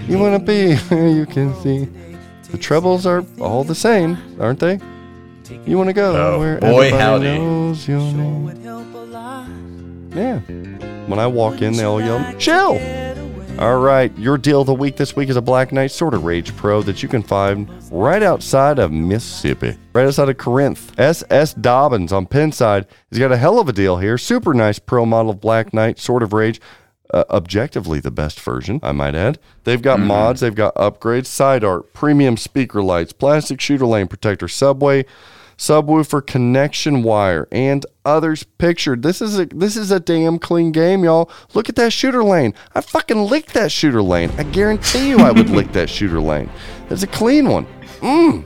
You wanna be where you can see. The trebles are all the same, aren't they? You wanna go Oh, where boy, everybody howdy. knows your name. Yeah. When I walk in, they all yell, "Chill." All right, your deal of the week this week is a Black Knight Sword of Rage Pro that you can find right outside of Mississippi, right outside of Corinth. S.S. Dobbins on Pinside has got a hell of a deal here. Super nice pro model of Black Knight Sword of Rage. Uh, objectively the best version, I might add. They've got mods, they've got upgrades, side art, premium speaker lights, plastic shooter lane protector, subway, subwoofer connection wire, and others pictured. This is a this is a damn clean game, y'all. Look at that shooter lane. I fucking licked that shooter lane. I guarantee you, I would lick that shooter lane. It's a clean one. Mmm.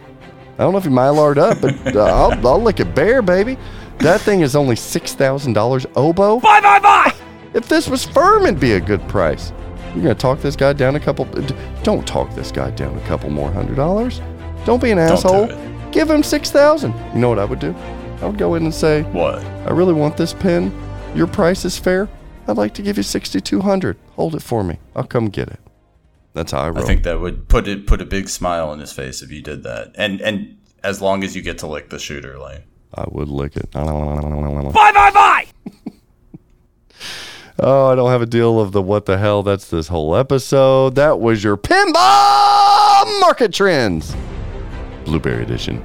I don't know if you mylar'd up, but uh, I'll, I'll lick it bare, baby. That thing is only six thousand dollars. Oboe. Bye bye bye. If this was firm, it'd be a good price. You're gonna talk this guy down a couple. Don't talk this guy down a couple more hundred dollars. Don't be an do asshole. It. Give him six thousand. You know what I would do? I would go in and say, What? I really want this pen. Your price is fair. I'd like to give you sixty two hundred. Hold it for me. I'll come get it. That's how I I think that would put it put a big smile on his face if you did that. And and as long as you get to lick the shooter lane. I would lick it. Bye bye bye. oh, I don't have a deal of the what the hell. That's this whole episode. That was your pinball market trends, blueberry edition.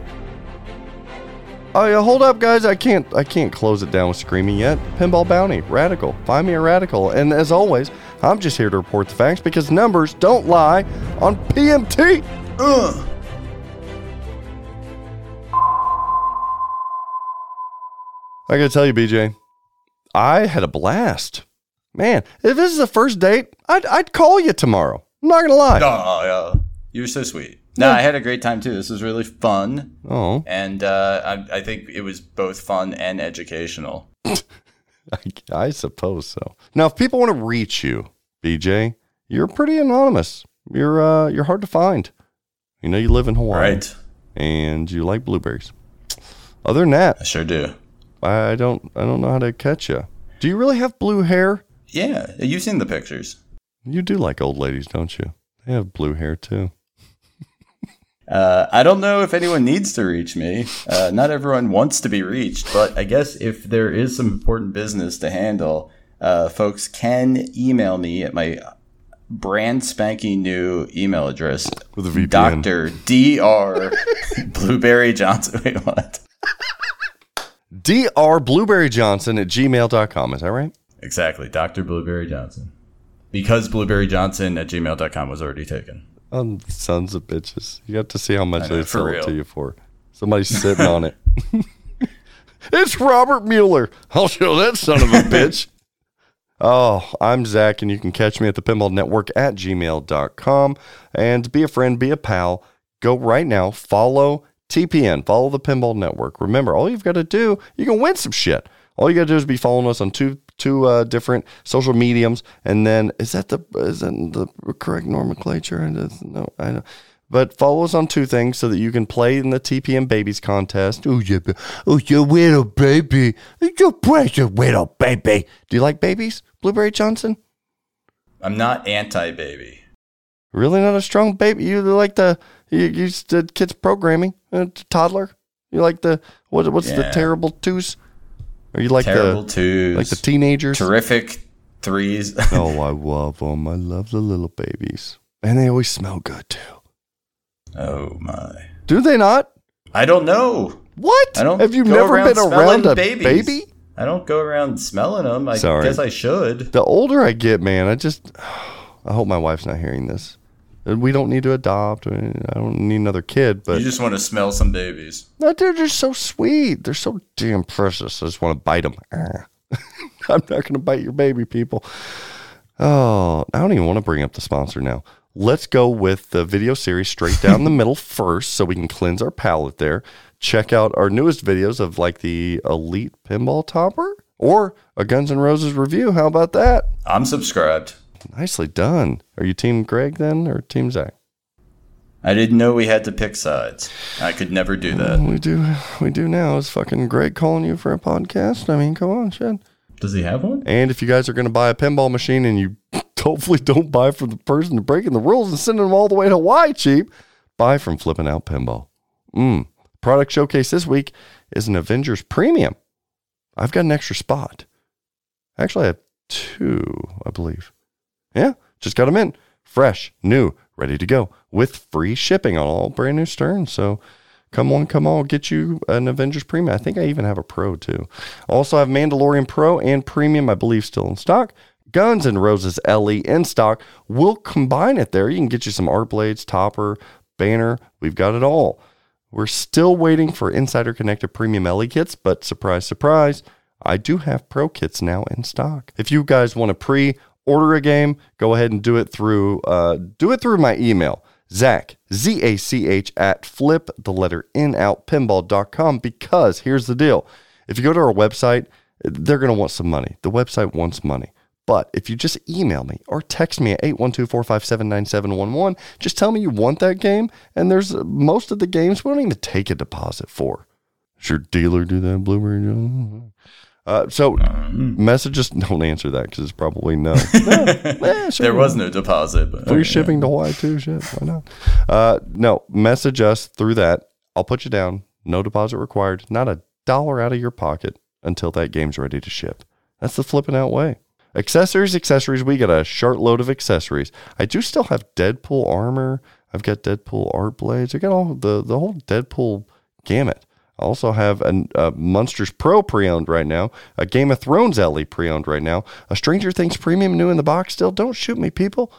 Oh yeah, hold up, guys. I can't. I can't close it down with screaming yet. Pinball bounty, radical. Find me a radical. And as always, I'm just here to report the facts because numbers don't lie on PMT. Uh. I gotta tell you, BJ, I had a blast. Man, if this is the first date, I'd, I'd call you tomorrow. I'm not gonna lie. Oh, yeah. You were so sweet. No, I had a great time too. This was really fun. Oh, And uh, I, I think it was both fun and educational. I, I suppose so. Now, if people want to reach you, BJ, you're pretty anonymous. You're uh, you're hard to find. You know, you live in Hawaii, Right. And you like blueberries. Other than that, I sure do. I don't I don't know how to catch you. Do you really have blue hair? Yeah. You've seen the pictures. You do like old ladies, don't you? They have blue hair too. Uh, I don't know if anyone needs to reach me. Uh, not everyone wants to be reached, but I guess if there is some important business to handle, uh, folks can email me at my brand spanking new email address With a VPN. Dr. Dr. Blueberry Johnson. Wait, what? Dr. Blueberry Johnson at gmail.com. Is that right? Exactly, Dr. Blueberry Johnson. Because Blueberry Johnson at gmail.com was already taken. Oh, sons of bitches. You got to see how much know, they sell it to you for. Somebody's sitting on it. it's Robert Mueller. I'll show that son of a bitch. Oh, I'm Zach, and you can catch me at the Pinball Network at gmail.com. And be a friend, be a pal. Go right now, follow TPN, follow the Pinball Network. Remember, all you've got to do, you can win some shit. All you got to do is be following us on two two uh, different social mediums, and then is that the is that the correct nomenclature? No, I know. But follow us on two things so that you can play in the TPN Babies contest. Oh, you, oh, you little baby. You precious little baby. Do you like babies, Blueberry Johnson? I'm not anti baby. Really not a strong baby? You like the, you, you did kids programming, uh, toddler? You like the, what, what's the terrible twos? Or you like Terrible the, twos. like the teenagers? Terrific threes. oh, I love them. I love the little babies. And they always smell good too. oh my. Do they not? I don't know. What? I don't. Have you never been around a babies. baby? I don't go around smelling them. I Sorry. guess I should. The older I get, man, I just, I hope my wife's not hearing this. And We don't need to adopt. I don't need another kid, but you just want to smell some babies. no, they're just so sweet. They're so damn precious. I just want to bite them. I'm not going to bite your baby, people. Oh, I don't even want to bring up the sponsor now. Let's go with the video series straight down the middle first so we can cleanse our palate there. Check out our newest videos of like the Elite Pinball Topper or a Guns N' Roses review. How about that? I'm subscribed. Nicely done. Are you Team Greg then or Team Zach? I didn't know we had to pick sides. I could never do that. We do. We do now. Is fucking Greg calling you for a podcast? I mean, come on, shit. Does he have one? And if you guys are going to buy a pinball machine and you hopefully don't buy from the person breaking the rules and sending them all the way to Hawaii cheap, buy from Flipping Out Pinball. Mm. Product showcase this week is an Avengers Premium. I've got an extra spot. Actually, I have two, I believe. Yeah, just got them in. Fresh, new, ready to go with free shipping on all brand new Sterns. So come on, come on, get you an Avengers Premium. I think I even have a Pro too. Also I have Mandalorian Pro and Premium, I believe, still in stock. Guns and Roses LE in stock. We'll combine it there. You can get you some art blades, topper, banner. We've got it all. We're still waiting for Insider Connected Premium LE kits, but surprise, surprise, I do have Pro kits now in stock. If you guys want to pre-order a game, go ahead and do it through uh, do it through my email. Zach, Z A C H at flip the letter in out pinball.com because here's the deal. If you go to our website, they're going to want some money. The website wants money. But if you just email me or text me at 812-457-9711, just tell me you want that game. And there's uh, most of the games we don't even take a deposit for. Does your dealer do that, Blueberry? Uh, so messages don't answer that because it's probably no. No, eh, sure. There was no deposit. But Free okay. shipping to Hawaii too. Shit, why not? Uh, no, message us through that. I'll put you down. No deposit required. Not a dollar out of your pocket until that game's ready to ship. That's the flipping out way. Accessories, accessories. We got a short load of accessories. I do still have Deadpool armor. I've got Deadpool art blades. I got all the the whole Deadpool gamut. Also have a, a Monsters Pro pre-owned right now, a Game of Thrones LE pre-owned right now, a Stranger Things premium new in the box still. Don't shoot me, people.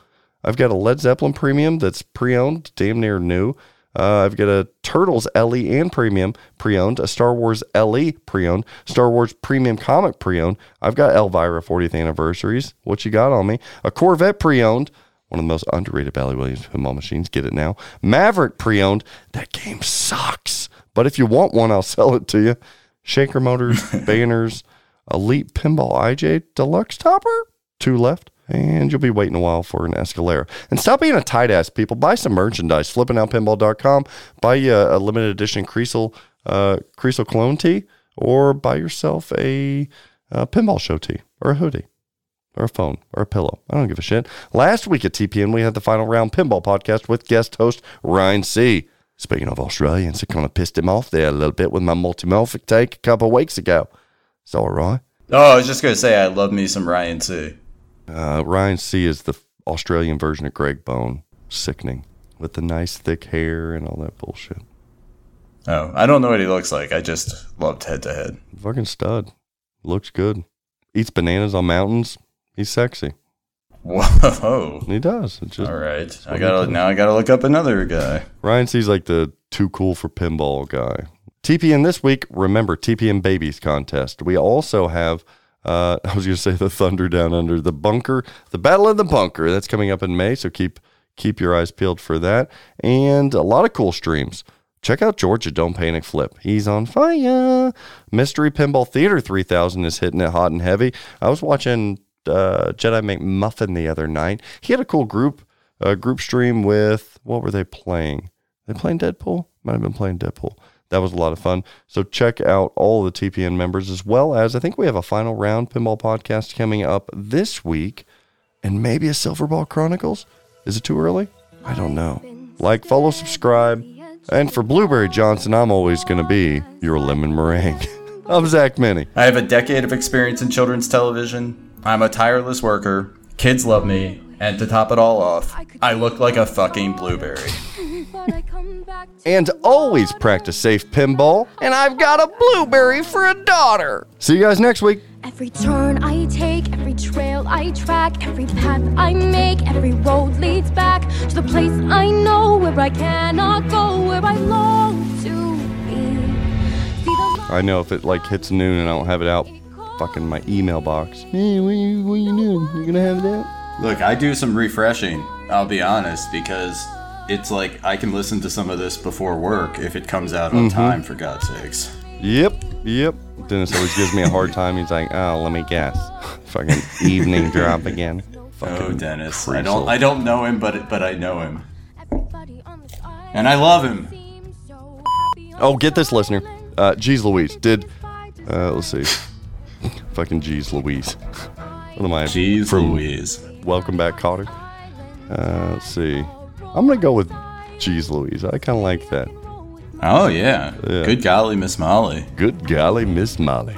I've got a Led Zeppelin premium that's pre-owned, damn near new. Uh, I've got a Turtles LE and premium pre-owned, a Star Wars LE pre-owned, Star Wars premium comic pre-owned. I've got Elvira 40th anniversaries. What you got on me? A Corvette pre-owned. One of the most underrated Bally Williams pinball machines. Get it now. Maverick pre-owned. That game sucks. But if you want one, I'll sell it to you. Shaker motors, banners, Elite Pinball IJ Deluxe Topper. Two left. And you'll be waiting a while for an Escalera. And stop being a tight ass, people. Buy some merchandise. Flippingoutpinball.com. Buy you a, a limited edition Creasel, uh, Creasel clone tee, or buy yourself a, uh pinball show tee or a hoodie or a phone or a pillow. I don't give a shit. Last week at TPN, we had the final round pinball podcast with guest host Ryan C. Speaking of Australians, I kind of pissed him off there a little bit with my multimorphic take a couple of weeks ago. It's all right. Oh, I was just gonna say I love me some Ryan C. Uh, Ryan C is the Australian version of Greg Bone. Sickening. With the nice thick hair and all that bullshit. Oh, I don't know what he looks like. I just loved head to head. Fucking stud. Looks good. Eats bananas on mountains. He's sexy. Whoa. He does. It's just All right. I gotta now. I gotta look up another guy. Ryan sees like the too cool for pinball guy. TPN this week, remember TPN Babies contest. We also have, uh, I was going to say the Thunder Down Under, the bunker, the Battle of the Bunker. That's coming up in May, so keep keep your eyes peeled for that. And a lot of cool streams. Check out Georgia Don't Panic Flip. He's on fire. Mystery Pinball Theater 3000 is hitting it hot and heavy. I was watching uh, Jedi Make Muffin the other night. He had a cool group uh, group stream with what were they playing? They playing Deadpool? Might have been playing Deadpool. That was a lot of fun. So check out all the TPN members as well as I think we have a final round pinball podcast coming up this week and maybe a Silverball Chronicles. Is it too early? I don't know. Like, follow, subscribe. And for Blueberry Johnson, I'm always to be your lemon meringue. I'm Zach Meny. I have a decade of experience in children's television. I'm a tireless worker. Kids love me. And to top it all off, I look like a fucking blueberry. But I come back to And always practice safe pinball. And I've got a blueberry for a daughter. See you guys next week. Every turn I take, every trail I track, every path I make, every road leads back to the place I know where I cannot go, where I long to be. I know if it like hits noon and I don't have it out, fucking my email box. Hey, what you, what you doing? You gonna have that? Look, I do some refreshing, I'll be honest, because it's like I can listen to some of this before work if it comes out on time, for God's sakes. Yep, yep. Dennis always gives me a hard time. He's like, oh, let me guess. fucking evening drop again. Oh, Fucking Dennis. I don't I don't know him, but but I know him. everybody on this island And I love him. seems so happy on Oh, get this, listener. Uh, geez Louise, did, uh, let's see. Fucking jeez Louise. What am I? Jeez from Louise. Welcome back, Kotter. Uh, let's see. I'm gonna go with jeez Louise. I kind of like that. Oh yeah. Yeah. Good golly, Miss Molly. Good golly, Miss Molly.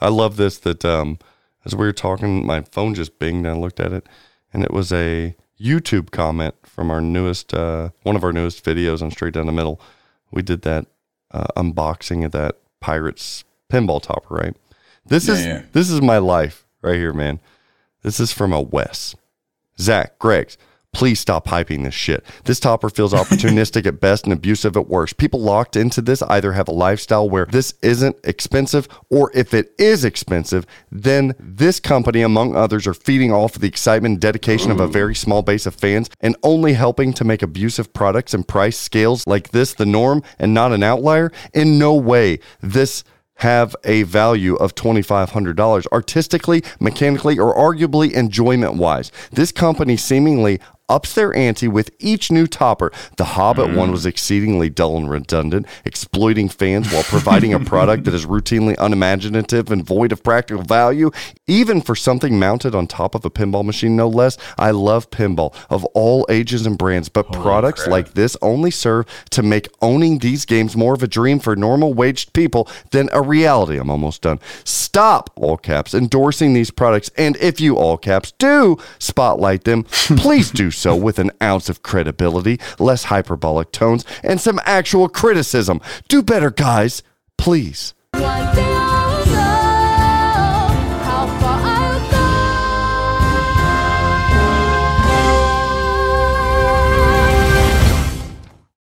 I love this that um, as we were talking, my phone just binged and I looked at it, and it was a YouTube comment from our newest, uh, one of our newest videos on Straight Down the Middle. We did that uh, unboxing of that Pirates pinball topper, right? This Yeah, is yeah. this is my life right here, man. This is from a Wes. Zach, Greg's, please stop hyping this shit. This topper feels opportunistic at best and abusive at worst. People locked into this either have a lifestyle where this isn't expensive, or if it is expensive, then this company, among others, are feeding off of the excitement and dedication of a very small base of fans and only helping to make abusive products and price scales like this the norm and not an outlier. In no way this have a value of $2,500 artistically, mechanically, or arguably enjoyment wise. This company seemingly ups their ante with each new topper. The Hobbit one mm. was exceedingly dull and redundant, exploiting fans while providing a product that is routinely unimaginative and void of practical value, even for something mounted on top of a pinball machine, no less. I love pinball of all ages and brands, but products crap. like this only serve to make owning these games more of a dream for normal waged people than a reality. I'm almost done. Stop, all caps, endorsing these products. And if you, all caps, do spotlight them, please do so with an ounce of credibility, less hyperbolic tones, and some actual criticism. Do better, guys. Please.